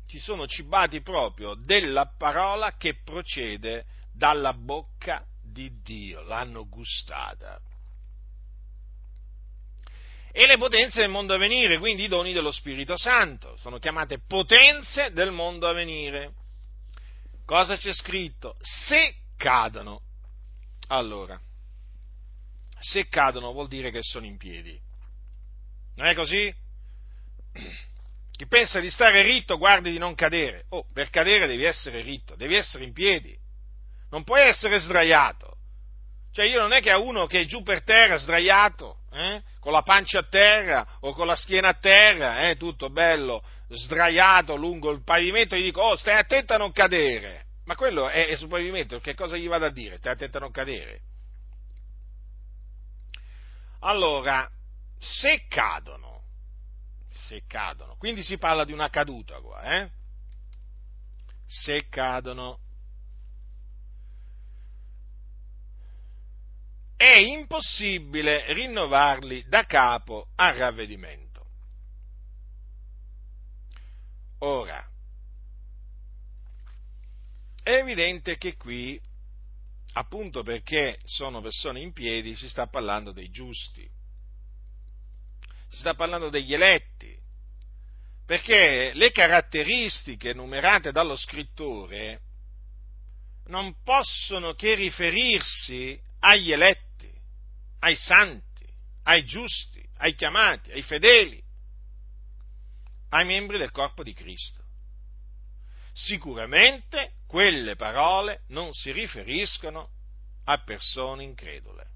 Si sono cibati proprio della parola che procede dalla bocca di Dio, l'hanno gustata e le potenze del mondo a venire, quindi i doni dello Spirito Santo. Sono chiamate potenze del mondo a venire. Cosa c'è scritto? Se cadono. Allora, se cadono vuol dire che sono in piedi. Non è così? Chi pensa di stare ritto, guardi di non cadere. Oh, per cadere devi essere ritto, devi essere in piedi. Non puoi essere sdraiato. Cioè io non è che a uno che è giù per terra, sdraiato, eh, con la pancia a terra o con la schiena a terra, eh, tutto bello, sdraiato lungo il pavimento, gli dico, oh, stai attento a non cadere. Ma quello è, è sul pavimento, che cosa gli vado a dire? Stai attento a non cadere. Allora, se cadono, se cadono, quindi si parla di una caduta qua, eh? Se cadono, è impossibile rinnovarli da capo a ravvedimento. Ora, è evidente che qui, appunto perché sono persone in piedi, si sta parlando dei giusti, si sta parlando degli eletti, perché le caratteristiche numerate dallo scrittore non possono che riferirsi agli eletti ai santi, ai giusti, ai chiamati, ai fedeli, ai membri del corpo di Cristo. Sicuramente quelle parole non si riferiscono a persone incredule.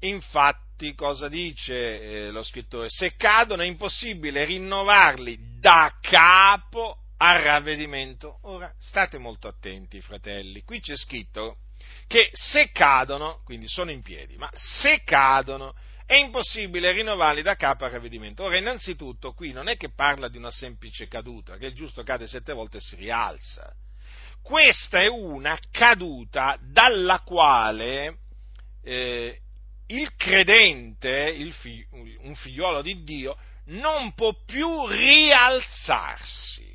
Infatti, cosa dice eh, lo scrittore? Se cadono è impossibile rinnovarli da capo al ravvedimento. Ora, state molto attenti, fratelli. Qui c'è scritto che se cadono, quindi sono in piedi, ma se cadono è impossibile rinnovarli da capo al ravvedimento. Ora, innanzitutto, qui non è che parla di una semplice caduta, che il giusto cade sette volte e si rialza. Questa è una caduta dalla quale eh, il credente, il figlio, un figliuolo di Dio, non può più rialzarsi.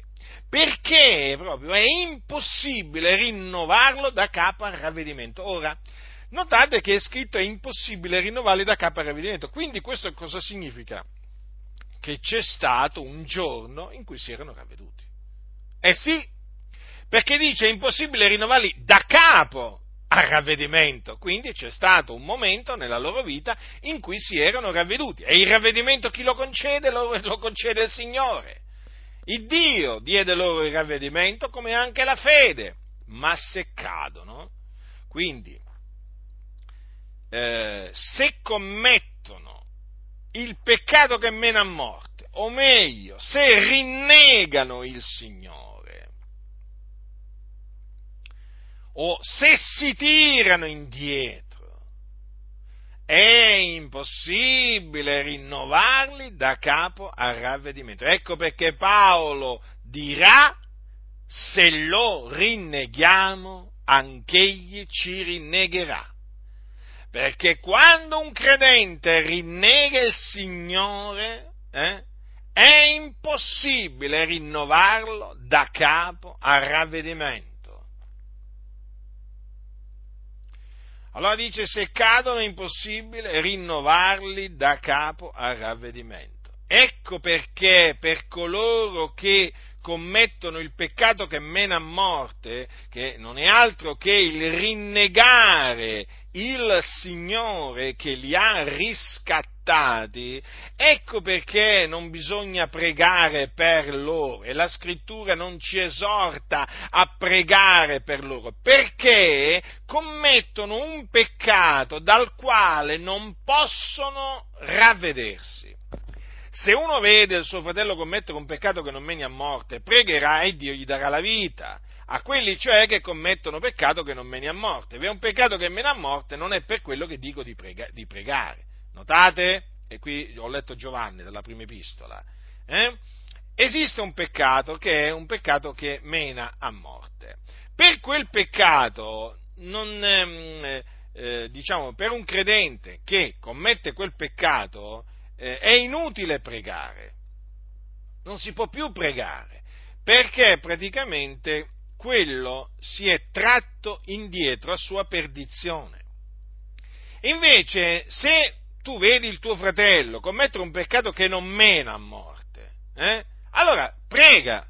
Perché proprio è impossibile rinnovarlo da capo al ravvedimento. Ora, notate che è scritto è impossibile rinnovarli da capo al ravvedimento. Quindi questo cosa significa? Che c'è stato un giorno in cui si erano ravveduti. Eh sì, perché dice è impossibile rinnovarli da capo al ravvedimento. Quindi c'è stato un momento nella loro vita in cui si erano ravveduti. E il ravvedimento chi lo concede? Lo, lo concede il Signore. Il Dio diede loro il ravvedimento come anche la fede. Ma se cadono, quindi eh, se commettono il peccato che mena a morte, o meglio, se rinnegano il Signore, o se si tirano indietro, è impossibile rinnovarli da capo al ravvedimento. Ecco perché Paolo dirà, se lo rinneghiamo, anch'egli ci rinnegherà. Perché quando un credente rinnega il Signore, eh, è impossibile rinnovarlo da capo al ravvedimento. Allora dice, se cadono è impossibile rinnovarli da capo al ravvedimento. Ecco perché per coloro che commettono il peccato che mena a morte, che non è altro che il rinnegare il Signore che li ha riscattati, ecco perché non bisogna pregare per loro e la scrittura non ci esorta a pregare per loro, perché commettono un peccato dal quale non possono ravvedersi. Se uno vede il suo fratello commettere un peccato che non meni a morte, pregherà e Dio gli darà la vita a quelli cioè che commettono peccato che non meni a morte. è un peccato che mena a morte non è per quello che dico di, prega, di pregare. Notate? E qui ho letto Giovanni dalla prima epistola. Eh? Esiste un peccato che è un peccato che mena a morte. Per quel peccato, non, ehm, eh, diciamo, per un credente che commette quel peccato, eh, è inutile pregare. Non si può più pregare, perché praticamente quello si è tratto indietro a sua perdizione. Invece, se tu vedi il tuo fratello commettere un peccato che non mena a morte, eh, allora prega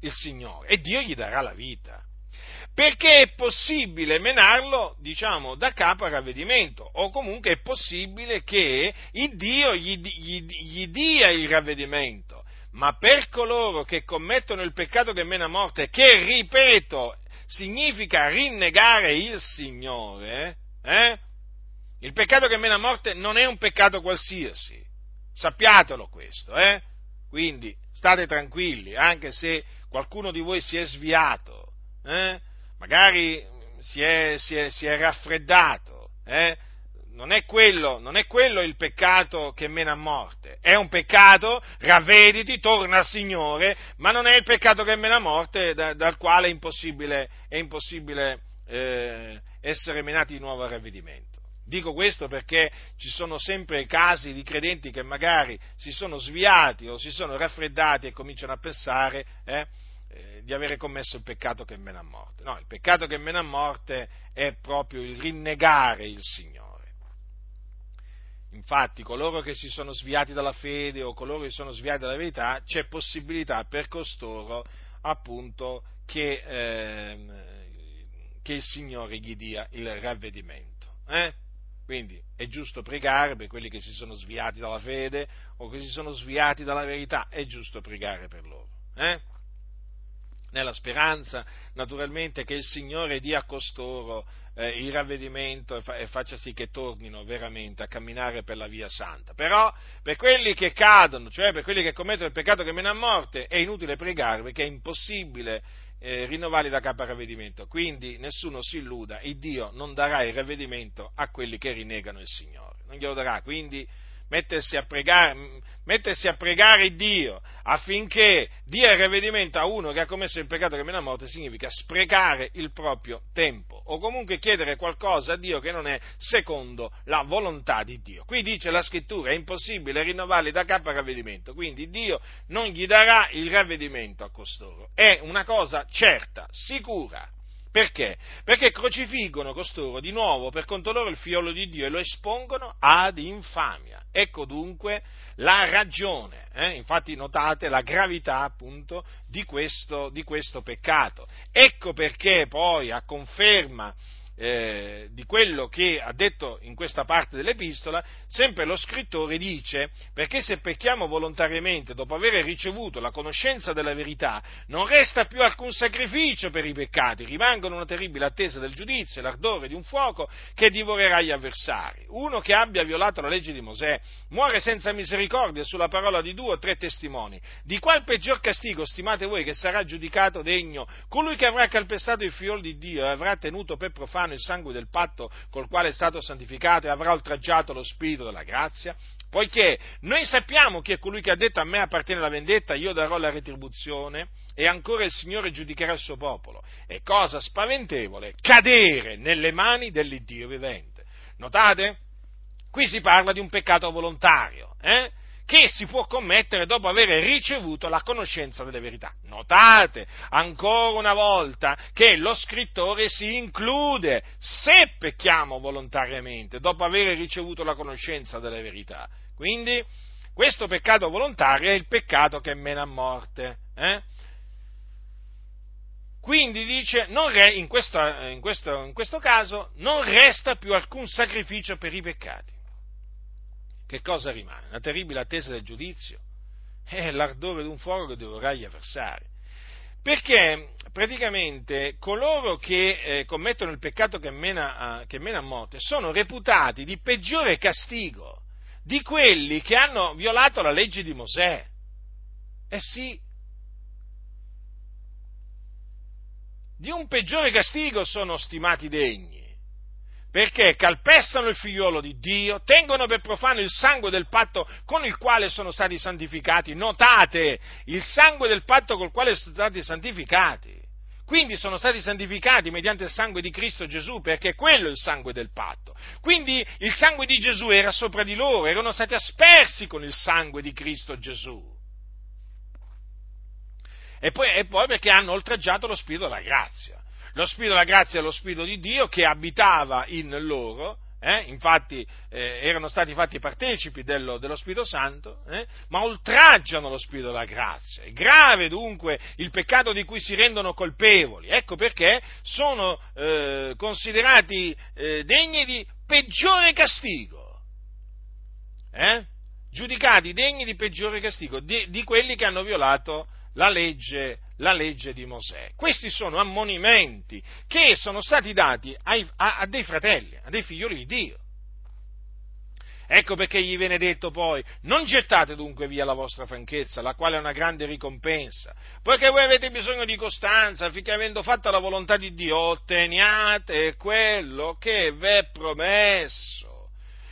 il Signore e Dio gli darà la vita. Perché è possibile menarlo, diciamo, da capo a ravvedimento, o comunque è possibile che il Dio gli, gli, gli dia il ravvedimento ma per coloro che commettono il peccato che mena morte, che ripeto, significa rinnegare il Signore, eh? il peccato che mena morte non è un peccato qualsiasi, sappiatelo questo, eh? quindi state tranquilli, anche se qualcuno di voi si è sviato, eh? Magari si è, si è, si è raffreddato, eh? non è, quello, non è quello il peccato che mena a morte, è un peccato, ravvediti, torna al Signore, ma non è il peccato che mena a morte da, dal quale è impossibile, è impossibile eh, essere menati di nuovo al ravvedimento. Dico questo perché ci sono sempre casi di credenti che magari si sono sviati o si sono raffreddati e cominciano a pensare eh, eh, di avere commesso il peccato che mena a morte. No, il peccato che mena a morte è proprio il rinnegare il Signore. Infatti, coloro che si sono sviati dalla fede o coloro che si sono sviati dalla verità, c'è possibilità per costoro appunto che, eh, che il Signore gli dia il ravvedimento. Eh? Quindi è giusto pregare per quelli che si sono sviati dalla fede o che si sono sviati dalla verità, è giusto pregare per loro. Eh? Nella speranza, naturalmente, che il Signore dia a costoro eh, il ravvedimento e, fa- e, faccia sì che tornino veramente a camminare per la via santa. Però per quelli che cadono, cioè per quelli che commettono il peccato che mena a morte, è inutile pregare perché è impossibile eh, rinnovarli da capo al ravvedimento. Quindi nessuno si illuda, il Dio non darà il ravvedimento a quelli che rinnegano il Signore. Non glielo darà, quindi mettersi a pregare, mettersi a pregare Dio affinché dia il ravvedimento a uno che ha commesso il peccato che mena a morte significa sprecare il proprio tempo o comunque chiedere qualcosa a Dio che non è secondo la volontà di Dio. Qui dice la scrittura, è impossibile rinnovarli da capo al ravvedimento, quindi Dio non gli darà il ravvedimento a costoro. È una cosa certa, sicura. Perché? Perché crocifiggono costoro di nuovo per conto loro il figliolo di Dio e lo espongono ad infamia. Ecco dunque la ragione, eh? infatti notate la gravità appunto di questo, di questo peccato. Ecco perché poi a conferma eh, di quello che ha detto in questa parte dell'epistola, sempre lo scrittore dice, perché se pecchiamo volontariamente dopo aver ricevuto la conoscenza della verità, non resta più alcun sacrificio per i peccati, rimangono una terribile attesa del giudizio e l'ardore di un fuoco che divorerà gli avversari. Uno che abbia violato la legge di Mosè muore senza misericordia sulla parola di due o tre testimoni. Di qual peggior castigo stimate voi che sarà giudicato degno colui che avrà calpestato il figlio di Dio e avrà tenuto per profano mano il sangue del patto col quale è stato santificato e avrà oltraggiato lo spirito della grazia? Poiché noi sappiamo che è colui che ha detto a me appartiene la vendetta, io darò la retribuzione e ancora il Signore giudicherà il suo popolo. È cosa spaventevole cadere nelle mani dell'Iddio vivente. Notate? Qui si parla di un peccato volontario, eh? Che si può commettere dopo aver ricevuto la conoscenza delle verità. Notate ancora una volta che lo scrittore si include se pecchiamo volontariamente dopo aver ricevuto la conoscenza delle verità. Quindi questo peccato volontario è il peccato che mena a morte. Eh? Quindi dice, re, in, questo, in, questo, in questo caso non resta più alcun sacrificio per i peccati che cosa rimane? Una terribile attesa del giudizio e l'ardore di un fuoco che dovrà gli avversari. Perché praticamente coloro che eh, commettono il peccato che mena, a, che mena a morte sono reputati di peggiore castigo di quelli che hanno violato la legge di Mosè. Eh sì, di un peggiore castigo sono stimati degni perché calpestano il figliuolo di Dio, tengono per profano il sangue del patto con il quale sono stati santificati. Notate, il sangue del patto col quale sono stati santificati. Quindi sono stati santificati mediante il sangue di Cristo Gesù, perché quello è il sangue del patto. Quindi il sangue di Gesù era sopra di loro, erano stati aspersi con il sangue di Cristo Gesù. E poi, e poi perché hanno oltraggiato lo Spirito della grazia. Lo Spirito della grazia è lo Spirito di Dio che abitava in loro, eh? infatti eh, erano stati fatti partecipi dello, dello Spirito Santo, eh? ma oltraggiano lo Spirito della grazia. È grave dunque il peccato di cui si rendono colpevoli. Ecco perché sono eh, considerati eh, degni di peggiore castigo. Eh? Giudicati degni di peggiore castigo di, di quelli che hanno violato la legge, la legge di Mosè. Questi sono ammonimenti che sono stati dati ai, a, a dei fratelli, a dei figlioli di Dio. Ecco perché gli viene detto poi, non gettate dunque via la vostra franchezza, la quale è una grande ricompensa, poiché voi avete bisogno di costanza, affinché avendo fatto la volontà di Dio otteniate quello che vi è promesso.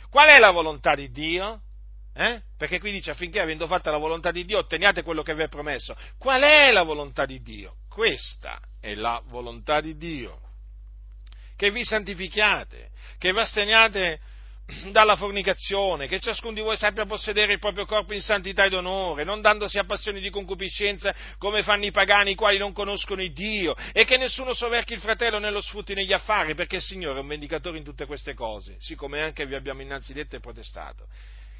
Qual è la volontà di Dio? Eh? Perché qui dice affinché avendo fatto la volontà di Dio otteniate quello che vi è promesso. Qual è la volontà di Dio? Questa è la volontà di Dio. Che vi santifichiate, che vi asteniate dalla fornicazione, che ciascuno di voi sappia possedere il proprio corpo in santità ed onore, non dandosi a passioni di concupiscenza come fanno i pagani i quali non conoscono il Dio, e che nessuno soverchi il fratello nello sfrutti negli affari, perché il Signore è un vendicatore in tutte queste cose, siccome anche vi abbiamo innanzi detto e protestato.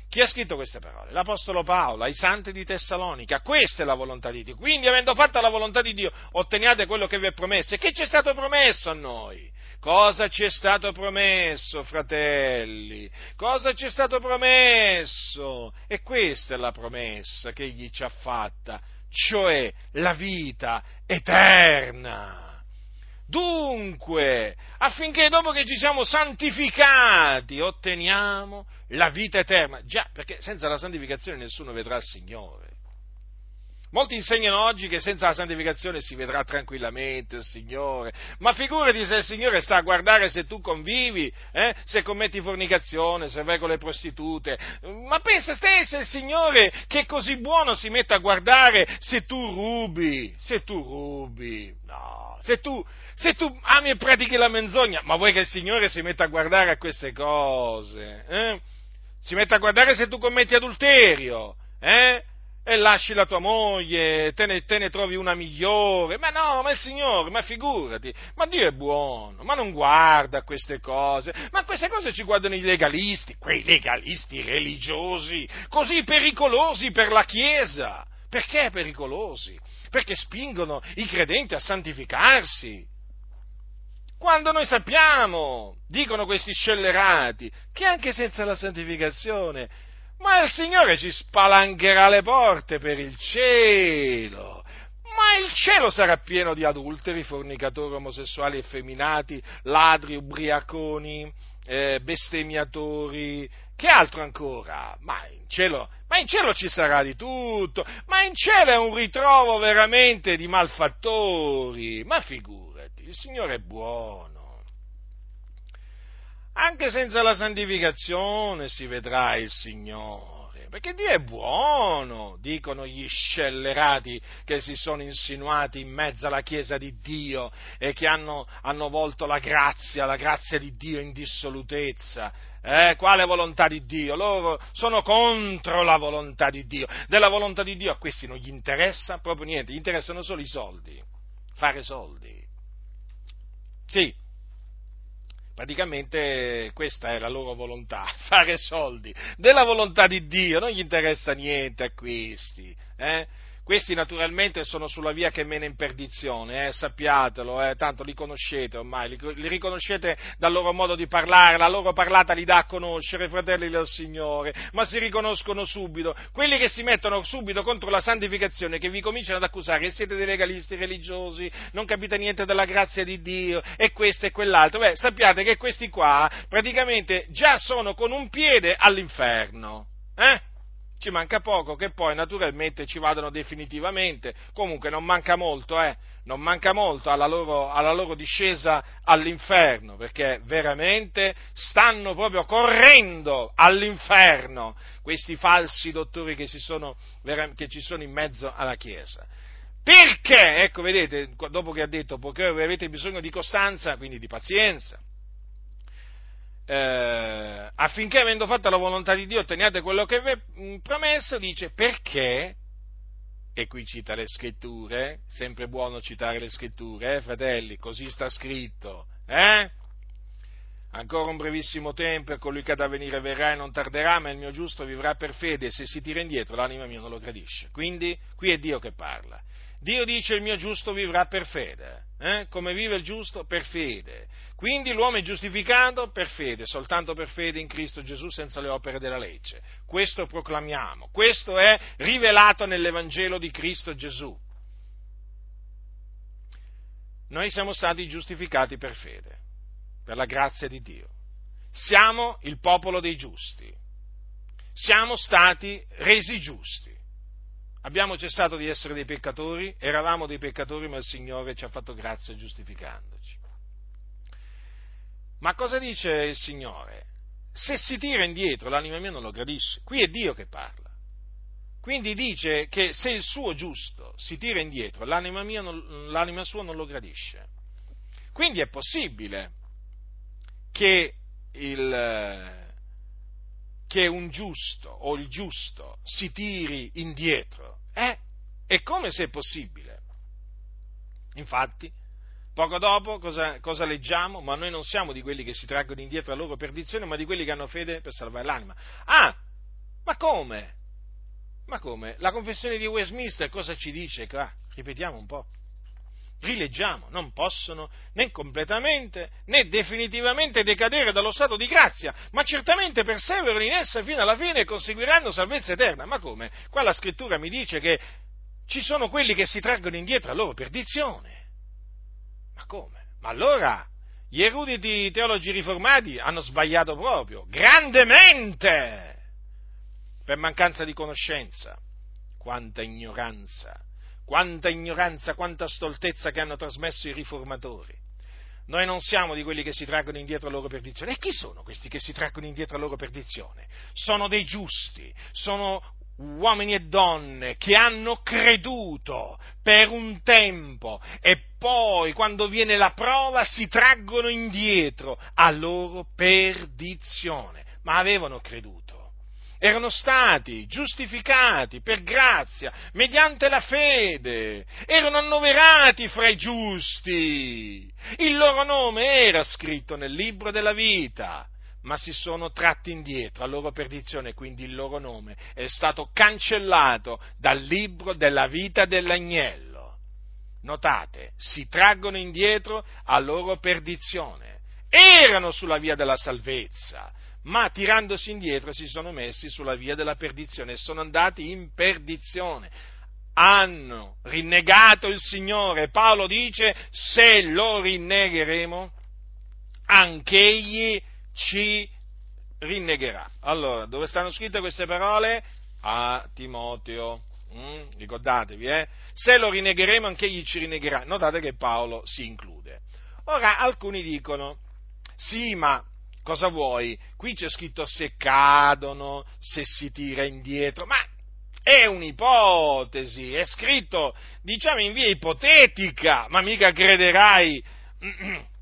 Chi ha scritto queste parole? L'Apostolo Paolo, ai santi di Tessalonica. Questa è la volontà di Dio. Quindi, avendo fatta la volontà di Dio, otteniate quello che vi è promesso. E che ci è stato promesso a noi? Cosa ci è stato promesso, fratelli? Cosa ci è stato promesso? E questa è la promessa che egli ci ha fatta, cioè la vita eterna. Dunque, affinché dopo che ci siamo santificati otteniamo la vita eterna. Già, perché senza la santificazione nessuno vedrà il Signore. Molti insegnano oggi che senza la santificazione si vedrà tranquillamente il Signore, ma figurati se il Signore sta a guardare se tu convivi, eh? se commetti fornicazione, se vai con le prostitute, ma pensa stesso il Signore che è così buono si mette a guardare se tu rubi, se tu rubi, no, se tu, se tu ami e pratichi la menzogna, ma vuoi che il Signore si metta a guardare a queste cose? Eh? Si mette a guardare se tu commetti adulterio, eh? e lasci la tua moglie, te ne, te ne, trovi una migliore. Ma no, ma il Signore, ma figurati, ma Dio è buono, ma non guarda queste cose, ma queste cose ci guardano i legalisti, quei legalisti religiosi, così pericolosi per la Chiesa. Perché pericolosi? Perché spingono i credenti a santificarsi. Quando noi sappiamo, dicono questi scellerati, che anche senza la santificazione ma il Signore ci spalancherà le porte per il cielo. Ma il cielo sarà pieno di adulteri, fornicatori, omosessuali, effeminati, ladri, ubriaconi, eh, bestemmiatori, che altro ancora? Ma in, cielo, ma in cielo ci sarà di tutto, ma in cielo è un ritrovo veramente di malfattori, ma figurati, il Signore è buono anche senza la santificazione si vedrà il Signore, perché Dio è buono, dicono gli scellerati che si sono insinuati in mezzo alla Chiesa di Dio e che hanno, hanno volto la grazia, la grazia di Dio in dissolutezza. Eh, quale volontà di Dio? Loro sono contro la volontà di Dio. Della volontà di Dio a questi non gli interessa proprio niente, gli interessano solo i soldi, fare soldi. Sì, Praticamente questa è la loro volontà, fare soldi. Della volontà di Dio non gli interessa niente a questi. Eh? Questi naturalmente sono sulla via che mena in perdizione, eh, sappiatelo, eh, tanto li conoscete ormai, li, li, riconoscete dal loro modo di parlare, la loro parlata li dà a conoscere, fratelli del Signore, ma si riconoscono subito. Quelli che si mettono subito contro la santificazione, che vi cominciano ad accusare che siete dei legalisti religiosi, non capite niente della grazia di Dio, e questo e quell'altro, beh, sappiate che questi qua praticamente già sono con un piede all'inferno. Eh? Ci manca poco che poi naturalmente ci vadano definitivamente, comunque non manca molto, eh, non manca molto alla loro, alla loro discesa all'inferno, perché veramente stanno proprio correndo all'inferno questi falsi dottori che, sono, che ci sono in mezzo alla Chiesa. Perché? Ecco, vedete, dopo che ha detto, perché avete bisogno di costanza, quindi di pazienza, eh, affinché avendo fatto la volontà di Dio otteniate quello che vi è mm, promesso, dice perché, e qui cita le scritture, sempre buono citare le scritture, eh, fratelli, così sta scritto, eh? Ancora un brevissimo tempo e colui che ha da venire verrà e non tarderà, ma il mio giusto vivrà per fede e se si tira indietro l'anima mia non lo gradisce. Quindi qui è Dio che parla. Dio dice il mio giusto vivrà per fede. Eh? Come vive il giusto? Per fede. Quindi l'uomo è giustificato per fede, soltanto per fede in Cristo Gesù senza le opere della legge. Questo proclamiamo. Questo è rivelato nell'Evangelo di Cristo Gesù. Noi siamo stati giustificati per fede, per la grazia di Dio. Siamo il popolo dei giusti. Siamo stati resi giusti abbiamo cessato di essere dei peccatori, eravamo dei peccatori, ma il Signore ci ha fatto grazia giustificandoci. Ma cosa dice il Signore? Se si tira indietro, l'anima mia non lo gradisce. Qui è Dio che parla. Quindi dice che se il suo giusto si tira indietro, l'anima, mia non, l'anima sua non lo gradisce. Quindi è possibile che il, che un giusto o il giusto si tiri indietro. Eh? E come se è possibile? Infatti, poco dopo cosa, cosa, leggiamo? Ma noi non siamo di quelli che si traggono indietro la loro perdizione, ma di quelli che hanno fede per salvare l'anima. Ah, ma come? Ma come? La confessione di Westminster cosa ci dice qua? Ripetiamo un po'. Rileggiamo, non possono né completamente né definitivamente decadere dallo stato di grazia, ma certamente perseverano in essa fino alla fine e conseguiranno salvezza eterna. Ma come? Qua la scrittura mi dice che ci sono quelli che si traggono indietro a loro perdizione. Ma come? Ma allora gli eruditi teologi riformati hanno sbagliato proprio, grandemente, per mancanza di conoscenza. Quanta ignoranza, quanta ignoranza, quanta stoltezza che hanno trasmesso i riformatori. Noi non siamo di quelli che si traggono indietro a loro perdizione. E chi sono questi che si traggono indietro a loro perdizione? Sono dei giusti, sono uomini e donne che hanno creduto per un tempo e poi quando viene la prova si traggono indietro a loro perdizione, ma avevano creduto. Erano stati giustificati per grazia, mediante la fede, erano annoverati fra i giusti, il loro nome era scritto nel libro della vita ma si sono tratti indietro a loro perdizione, quindi il loro nome è stato cancellato dal libro della vita dell'agnello. Notate, si traggono indietro a loro perdizione. Erano sulla via della salvezza, ma tirandosi indietro si sono messi sulla via della perdizione e sono andati in perdizione. Hanno rinnegato il Signore. Paolo dice, se lo rinnegheremo, anch'egli ci rinnegherà. Allora, dove stanno scritte queste parole? A Timoteo. Mm, ricordatevi, eh? Se lo rinnegheremo, anche egli ci rinnegherà. Notate che Paolo si include. Ora, alcuni dicono, sì, ma cosa vuoi? Qui c'è scritto se cadono, se si tira indietro, ma è un'ipotesi, è scritto, diciamo, in via ipotetica, ma mica crederai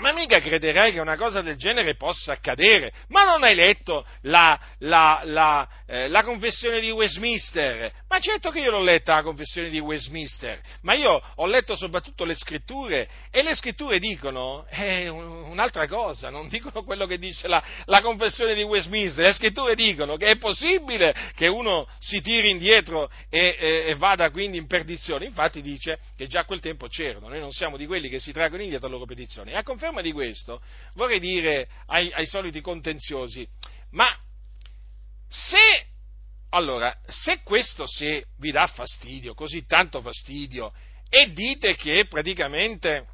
ma mica crederai che una cosa del genere possa accadere? Ma non hai letto la, la, la, eh, la, confessione di Westminster? Ma certo che io l'ho letta la confessione di Westminster, ma io ho letto soprattutto le scritture e le scritture dicono eh, un'altra cosa, non dicono quello che dice la, confessione di Westminster, le scritture dicono che è possibile che uno si tiri indietro e, e, e vada quindi in perdizione. Infatti dice che già a quel tempo c'erano, noi non siamo di quelli che si traggono indietro a loro perdizione. A conferma conferma di questo, vorrei dire ai, ai soliti contenziosi, ma se, allora, se questo se vi dà fastidio, così tanto fastidio, e dite che praticamente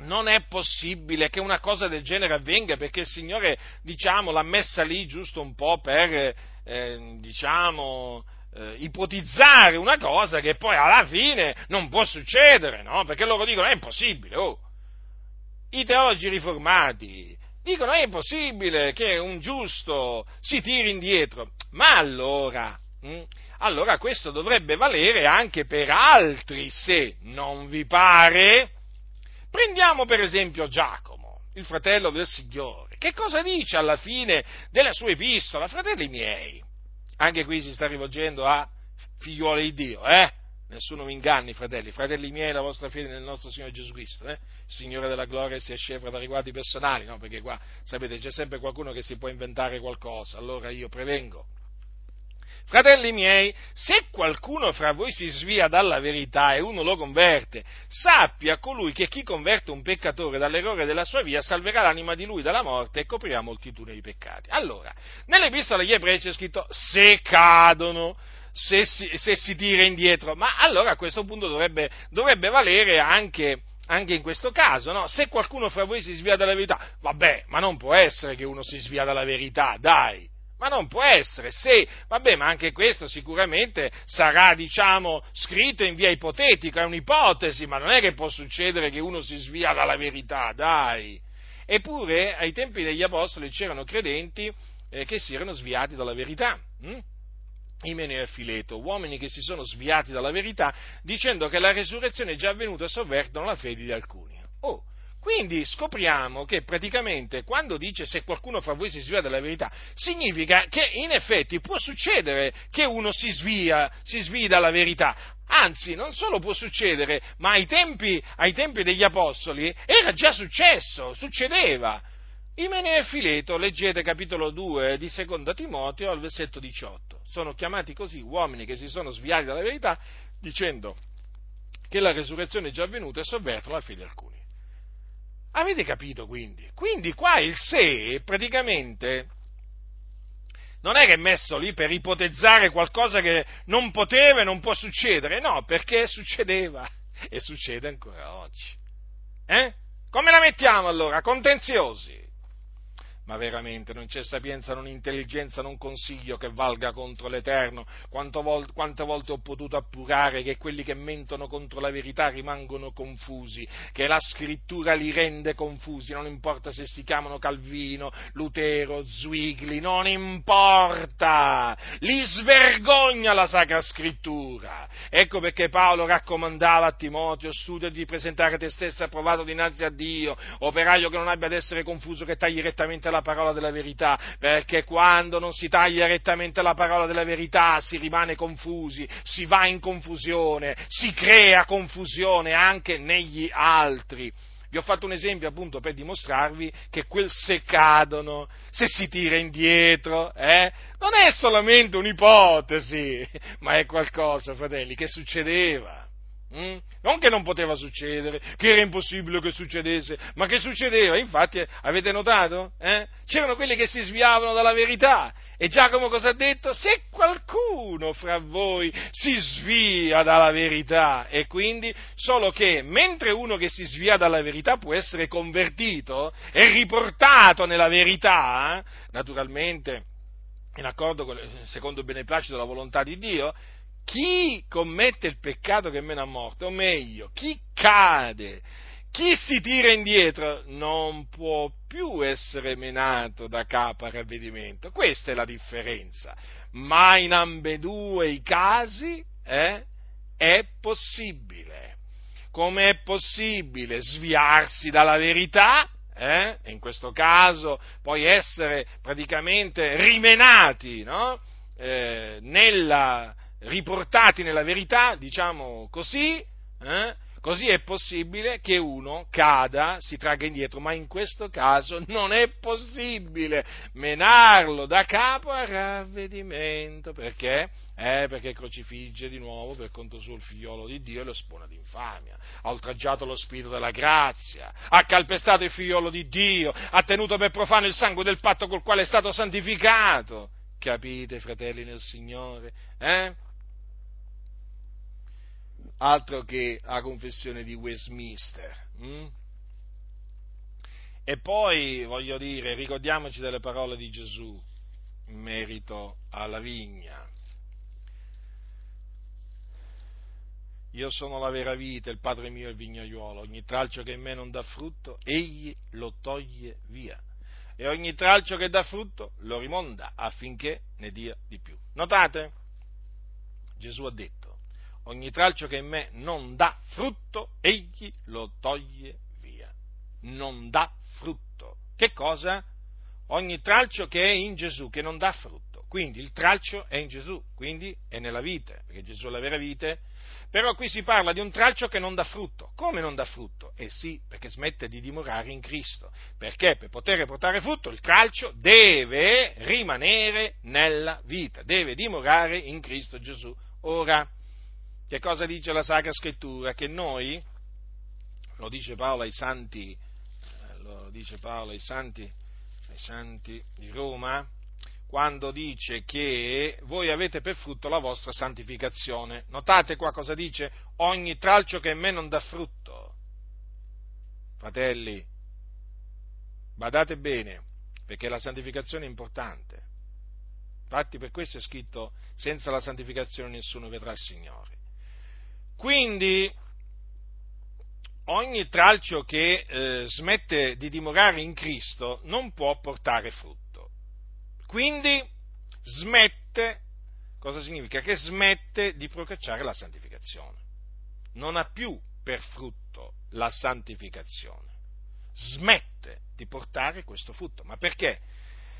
non è possibile che una cosa del genere avvenga perché il Signore, diciamo, l'ha messa lì giusto un po' per, eh, diciamo, eh, ipotizzare una cosa che poi alla fine non può succedere, no? Perché loro dicono è impossibile, oh, i teologi riformati dicono è impossibile che un giusto si tiri indietro, ma allora, hm, allora questo dovrebbe valere anche per altri, se non vi pare. Prendiamo per esempio Giacomo, il fratello del Signore. Che cosa dice alla fine della sua epistola? Fratelli miei, anche qui si sta rivolgendo a figliuoli di Dio, eh? Nessuno vi inganni, fratelli, fratelli miei, la vostra fede nel nostro Signore Gesù Cristo, eh? Signore della gloria sia scevra da riguardi personali, no? Perché qua, sapete, c'è sempre qualcuno che si può inventare qualcosa, allora io prevengo. Fratelli miei, se qualcuno fra voi si svia dalla verità e uno lo converte, sappia colui che chi converte un peccatore dall'errore della sua via salverà l'anima di lui dalla morte e coprirà moltitudine di peccati. Allora, nell'epistola agli ebrei c'è scritto se cadono se si, se si tira indietro, ma allora a questo punto dovrebbe, dovrebbe valere anche, anche in questo caso, no? Se qualcuno fra voi si svia dalla verità, vabbè, ma non può essere che uno si svia dalla verità, dai. Ma non può essere, se, vabbè, ma anche questo sicuramente sarà, diciamo, scritto in via ipotetica, è un'ipotesi, ma non è che può succedere che uno si svia dalla verità, dai. Eppure, ai tempi degli apostoli c'erano credenti eh, che si erano sviati dalla verità. Hm? Imene e Fileto, uomini che si sono sviati dalla verità dicendo che la resurrezione è già avvenuta e sovvertono la fede di alcuni. Oh, quindi scopriamo che praticamente quando dice se qualcuno fra voi si svia dalla verità, significa che in effetti può succedere che uno si svia, si svia dalla verità. Anzi, non solo può succedere, ma ai tempi, ai tempi degli apostoli era già successo, succedeva. Imene e Fileto, leggete capitolo 2 di Seconda Timoteo al versetto 18. Sono chiamati così uomini che si sono sviati dalla verità dicendo che la resurrezione è già avvenuta e sovvertono la fede alcuni. Avete capito quindi? Quindi qua il se praticamente non è che è messo lì per ipotizzare qualcosa che non poteva e non può succedere, no, perché succedeva e succede ancora oggi. Eh? Come la mettiamo allora? Contenziosi ma veramente non c'è sapienza, non intelligenza, non consiglio che valga contro l'Eterno. Vol- quante volte ho potuto appurare che quelli che mentono contro la verità rimangono confusi, che la scrittura li rende confusi, non importa se si chiamano Calvino, Lutero, Zwigli, non importa, li svergogna la Sacra Scrittura. Ecco perché Paolo raccomandava a Timoteo, studia di presentare te stesso approvato dinanzi a Dio, operaio che non abbia ad essere confuso, che tagli rettamente la la parola della verità, perché quando non si taglia rettamente la parola della verità si rimane confusi, si va in confusione, si crea confusione anche negli altri. Vi ho fatto un esempio appunto per dimostrarvi che quel se cadono, se si tira indietro, eh, non è solamente un'ipotesi, ma è qualcosa, fratelli, che succedeva. Mm? Non che non poteva succedere, che era impossibile che succedesse, ma che succedeva. Infatti, avete notato? Eh? C'erano quelli che si sviavano dalla verità. E Giacomo cosa ha detto? Se qualcuno fra voi si svia dalla verità, e quindi solo che mentre uno che si svia dalla verità può essere convertito e riportato nella verità, naturalmente in accordo con, secondo il beneplacito della volontà di Dio, chi commette il peccato che mena a morte, o meglio, chi cade, chi si tira indietro, non può più essere menato da capo a ravvedimento. Questa è la differenza. Ma in ambedue i casi eh, è possibile. Come è possibile sviarsi dalla verità? Eh? in questo caso poi essere praticamente rimenati no? eh, nella, riportati nella verità, diciamo così, eh, così è possibile che uno cada, si tragga indietro, ma in questo caso non è possibile menarlo da capo a ravvedimento, perché? Eh, perché crocifigge di nuovo per conto suo il figliolo di Dio e lo spona d'infamia, ha oltraggiato lo spirito della grazia, ha calpestato il figliolo di Dio, ha tenuto per profano il sangue del patto col quale è stato santificato. Capite, fratelli nel Signore? Eh? Altro che la confessione di Westminster. Hm? E poi, voglio dire, ricordiamoci delle parole di Gesù in merito alla vigna. Io sono la vera vita, il Padre mio è il vignaiuolo, ogni tralcio che in me non dà frutto, egli lo toglie via. E ogni tralcio che dà frutto lo rimonda affinché ne dia di più. Notate? Gesù ha detto, ogni tralcio che in me non dà frutto, egli lo toglie via. Non dà frutto. Che cosa? Ogni tralcio che è in Gesù, che non dà frutto. Quindi il tralcio è in Gesù, quindi è nella vite, perché Gesù è la vera vite. Però qui si parla di un tralcio che non dà frutto. Come non dà frutto? Eh sì, perché smette di dimorare in Cristo. Perché per poter portare frutto il tralcio deve rimanere nella vita, deve dimorare in Cristo Gesù. Ora, che cosa dice la Sacra Scrittura? Che noi, lo dice Paolo ai santi, eh, lo dice Paolo ai santi, ai santi di Roma, quando dice che voi avete per frutto la vostra santificazione. Notate qua cosa dice? Ogni tralcio che in me non dà frutto. Fratelli, badate bene, perché la santificazione è importante. Infatti per questo è scritto, senza la santificazione nessuno vedrà il Signore. Quindi ogni tralcio che eh, smette di dimorare in Cristo non può portare frutto. Quindi smette, cosa significa? Che smette di procacciare la santificazione. Non ha più per frutto la santificazione. Smette di portare questo frutto. Ma perché?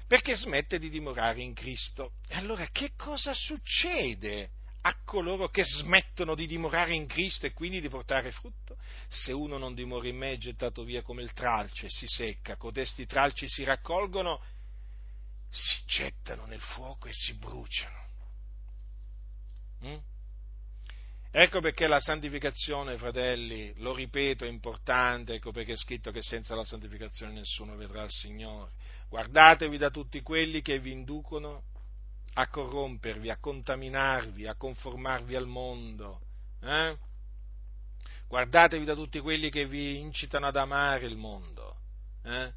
Perché smette di dimorare in Cristo. E allora che cosa succede a coloro che smettono di dimorare in Cristo e quindi di portare frutto? Se uno non dimora in me è gettato via come il tralce si secca, codesti tralci si raccolgono, si gettano nel fuoco e si bruciano. Mm? Ecco perché la santificazione, fratelli, lo ripeto, è importante, ecco perché è scritto che senza la santificazione nessuno vedrà il Signore. Guardatevi da tutti quelli che vi inducono a corrompervi, a contaminarvi, a conformarvi al mondo. Eh? Guardatevi da tutti quelli che vi incitano ad amare il mondo. Eh?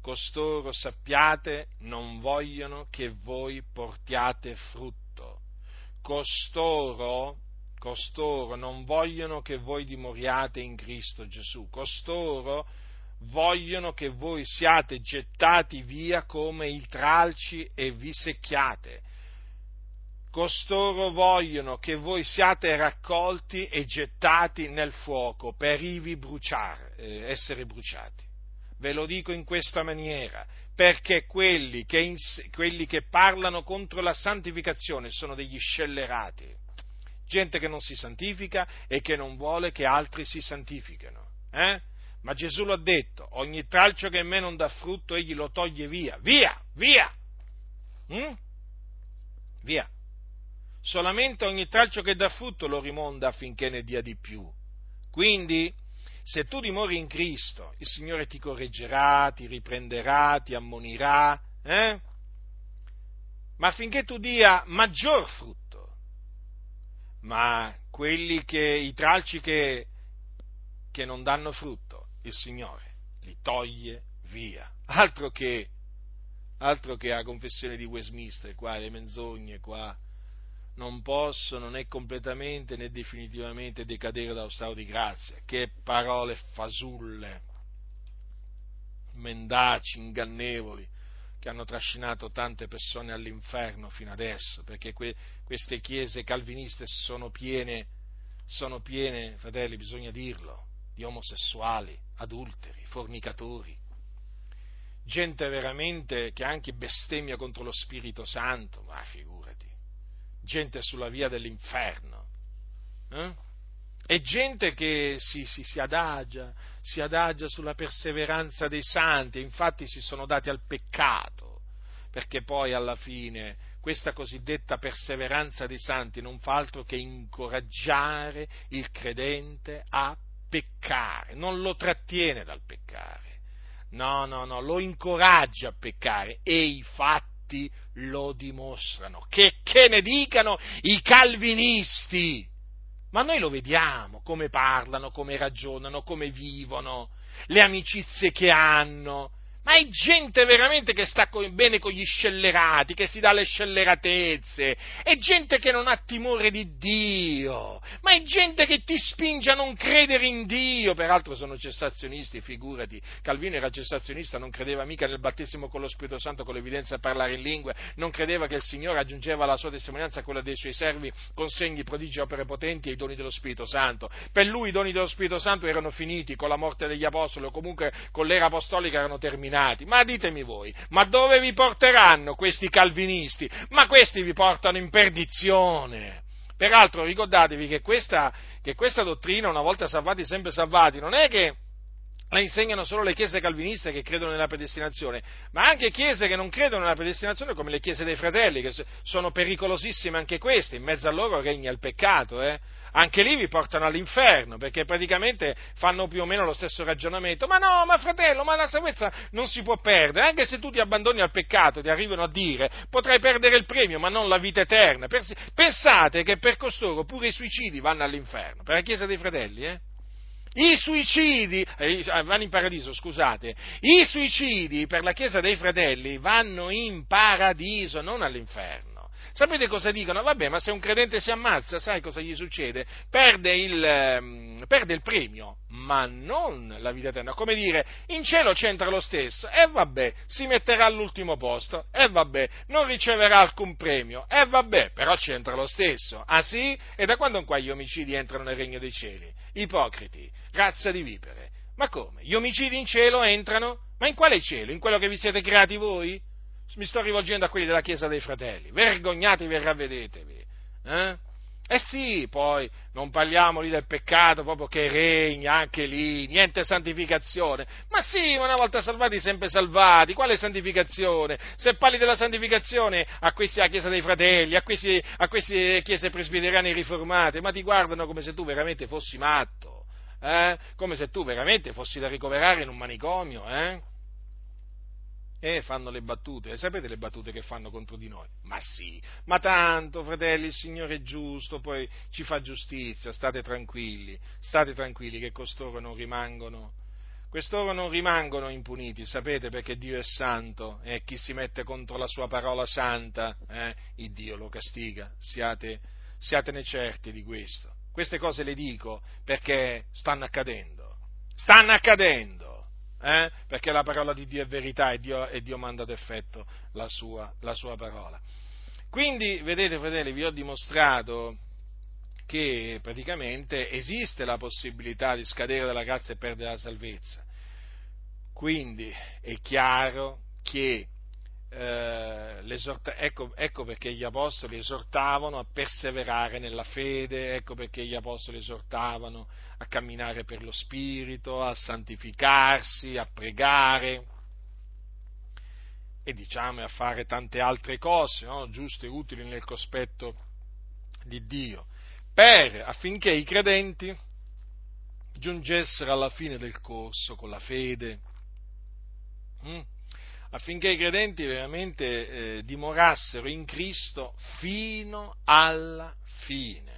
Costoro, sappiate, non vogliono che voi portiate frutto. Costoro, costoro non vogliono che voi dimoriate in Cristo Gesù. Costoro vogliono che voi siate gettati via come i tralci e vi secchiate. Costoro vogliono che voi siate raccolti e gettati nel fuoco per ivi bruciare, eh, essere bruciati. Ve lo dico in questa maniera, perché quelli che, ins- quelli che parlano contro la santificazione sono degli scellerati, gente che non si santifica e che non vuole che altri si santifichino. Eh? Ma Gesù l'ha detto, ogni tralcio che in me non dà frutto, egli lo toglie via, via, via, mm? via. Solamente ogni tralcio che dà frutto lo rimonda affinché ne dia di più. Quindi, se tu dimori in Cristo, il Signore ti correggerà, ti riprenderà, ti ammonirà, eh? ma affinché tu dia maggior frutto. Ma quelli che, i tralci che, che non danno frutto, il Signore li toglie via. Altro che, altro che la confessione di Westminster, qua le menzogne, qua non possono né completamente né definitivamente decadere dallo stato di grazia. Che parole fasulle, mendaci, ingannevoli, che hanno trascinato tante persone all'inferno fino adesso, perché que- queste chiese calviniste sono piene, sono piene, fratelli, bisogna dirlo, di omosessuali, adulteri, fornicatori, gente veramente che anche bestemmia contro lo Spirito Santo, ma figurati, gente sulla via dell'inferno, eh? e gente che si, si, si, adagia, si adagia sulla perseveranza dei santi, infatti si sono dati al peccato, perché poi alla fine questa cosiddetta perseveranza dei santi non fa altro che incoraggiare il credente a peccare, non lo trattiene dal peccare. No, no, no, lo incoraggia a peccare e i fatti lo dimostrano. Che, che ne dicano i calvinisti? Ma noi lo vediamo come parlano, come ragionano, come vivono, le amicizie che hanno ma è gente veramente che sta bene con gli scellerati, che si dà le scelleratezze, è gente che non ha timore di Dio, ma è gente che ti spinge a non credere in Dio, peraltro sono cessazionisti, figurati, Calvino era cessazionista, non credeva mica nel battesimo con lo Spirito Santo, con l'evidenza a parlare in lingue, non credeva che il Signore aggiungeva alla sua testimonianza a quella dei suoi servi con segni, prodigi, opere potenti e i doni dello Spirito Santo. Per lui i doni dello Spirito Santo erano finiti. Con la morte degli Apostoli o comunque con l'era apostolica erano terminati illuminati. Ma ditemi voi, ma dove vi porteranno questi calvinisti? Ma questi vi portano in perdizione. Peraltro ricordatevi che questa, che questa dottrina, una volta salvati, sempre salvati, non è che la insegnano solo le chiese calviniste che credono nella predestinazione, ma anche chiese che non credono nella predestinazione come le chiese dei fratelli, che sono pericolosissime anche queste, in mezzo a loro regna il peccato, eh? Anche lì vi portano all'inferno, perché praticamente fanno più o meno lo stesso ragionamento. Ma no, ma fratello, ma la salvezza non si può perdere, anche se tu ti abbandoni al peccato, ti arrivano a dire, potrai perdere il premio, ma non la vita eterna. Pensate che per costoro pure i suicidi vanno all'inferno, per la Chiesa dei Fratelli, eh? I suicidi, eh, vanno in paradiso, scusate, i suicidi per la Chiesa dei Fratelli vanno in paradiso, non all'inferno. Sapete cosa dicono? Vabbè, ma se un credente si ammazza, sai cosa gli succede? Perde il, ehm, perde il premio, ma non la vita eterna. Come dire, in cielo c'entra lo stesso, e vabbè, si metterà all'ultimo posto, e vabbè, non riceverà alcun premio, e vabbè, però c'entra lo stesso. Ah sì? E da quando in qua gli omicidi entrano nel regno dei cieli? Ipocriti, razza di vipere. Ma come? Gli omicidi in cielo entrano? Ma in quale cielo? In quello che vi siete creati voi? Mi sto rivolgendo a quelli della Chiesa dei Fratelli, vergognatevi e ravvedetevi. Eh? Eh sì, poi non parliamo lì del peccato proprio che regna anche lì, niente santificazione. Ma sì, una volta salvati, sempre salvati. Quale santificazione? Se parli della santificazione a questi a Chiesa dei Fratelli, a questi, a queste chiese presbiteriane riformate, ma ti guardano come se tu veramente fossi matto, eh? come se tu veramente fossi da ricoverare in un manicomio, eh? E fanno le battute, e sapete le battute che fanno contro di noi? Ma sì, ma tanto, fratelli, il Signore è giusto, poi ci fa giustizia, state tranquilli, state tranquilli che costoro non rimangono, quest'oro non rimangono impuniti, sapete perché Dio è santo e chi si mette contro la sua parola santa, eh, il Dio lo castiga, siate, siatene certi di questo. Queste cose le dico perché stanno accadendo, stanno accadendo eh? perché la parola di Dio è verità e Dio, e Dio manda ad effetto la sua, la sua parola. Quindi, vedete, fratelli, vi ho dimostrato che praticamente esiste la possibilità di scadere dalla grazia e perdere la salvezza. Quindi è chiaro che eh, ecco, ecco, perché gli apostoli esortavano a perseverare nella fede, ecco perché gli apostoli esortavano a camminare per lo Spirito, a santificarsi, a pregare e diciamo a fare tante altre cose, no? giuste e utili nel cospetto di Dio, per, affinché i credenti giungessero alla fine del corso con la fede. Mm? affinché i credenti veramente eh, dimorassero in Cristo fino alla fine.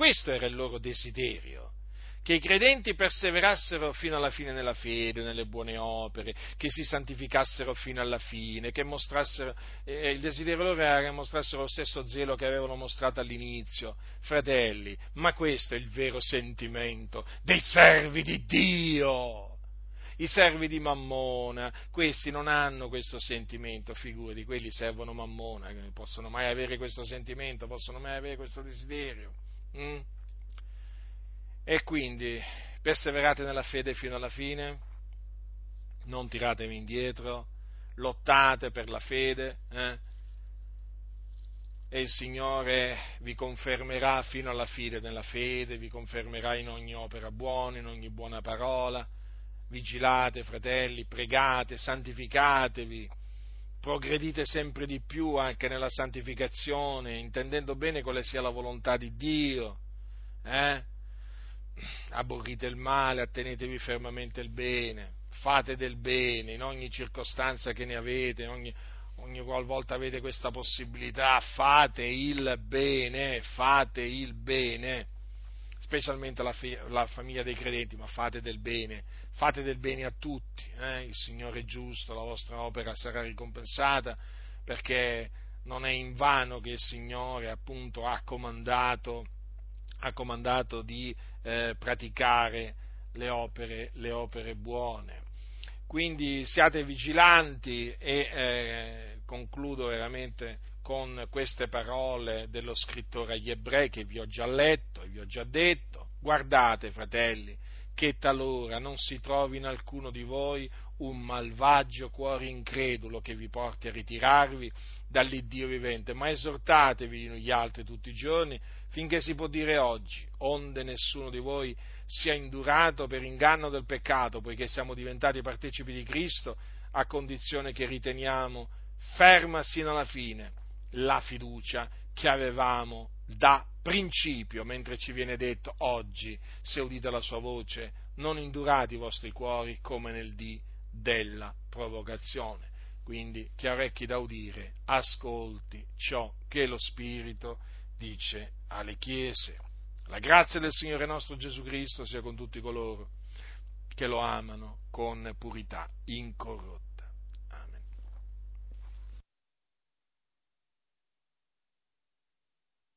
Questo era il loro desiderio, che i credenti perseverassero fino alla fine nella fede, nelle buone opere, che si santificassero fino alla fine, che mostrassero, eh, il desiderio loro era che mostrassero lo stesso zelo che avevano mostrato all'inizio, fratelli, ma questo è il vero sentimento dei servi di Dio i servi di Mammona, questi non hanno questo sentimento, figurati, quelli servono Mammona, possono mai avere questo sentimento, possono mai avere questo desiderio. Mm? E quindi perseverate nella fede fino alla fine, non tiratevi indietro, lottate per la fede, eh? e il Signore vi confermerà fino alla fine nella fede, vi confermerà in ogni opera buona, in ogni buona parola vigilate, fratelli, pregate, santificatevi, progredite sempre di più anche nella santificazione, intendendo bene quale sia la volontà di Dio. Eh? Aborrite il male, attenetevi fermamente il bene, fate del bene in ogni circostanza che ne avete, ogni, ogni qualvolta avete questa possibilità, fate il bene, fate il bene specialmente la, la, famiglia dei credenti, ma fate del bene, fate del bene a tutti, eh? il Signore è giusto, la vostra opera sarà ricompensata, perché non è in vano che il Signore appunto ha comandato, ha comandato di eh, praticare le opere, le opere, buone. Quindi siate vigilanti e eh, concludo veramente con queste parole dello scrittore agli ebrei che vi ho già letto e vi ho già detto. Guardate, fratelli, che talora non si trovi in alcuno di voi un malvagio cuore incredulo che vi porti a ritirarvi dall'Iddio vivente, ma esortatevi gli altri tutti i giorni finché si può dire oggi, onde nessuno di voi sia indurato per inganno del peccato, poiché siamo diventati partecipi di Cristo, a condizione che riteniamo ferma sino alla fine la fiducia che avevamo da principio, mentre ci viene detto oggi, se udite la sua voce, non indurate i vostri cuori come nel dì della provocazione. Quindi chi ha orecchi da udire, ascolti ciò che lo Spirito dice alle chiese. La grazia del Signore nostro Gesù Cristo sia con tutti coloro che lo amano con purità incorrotta.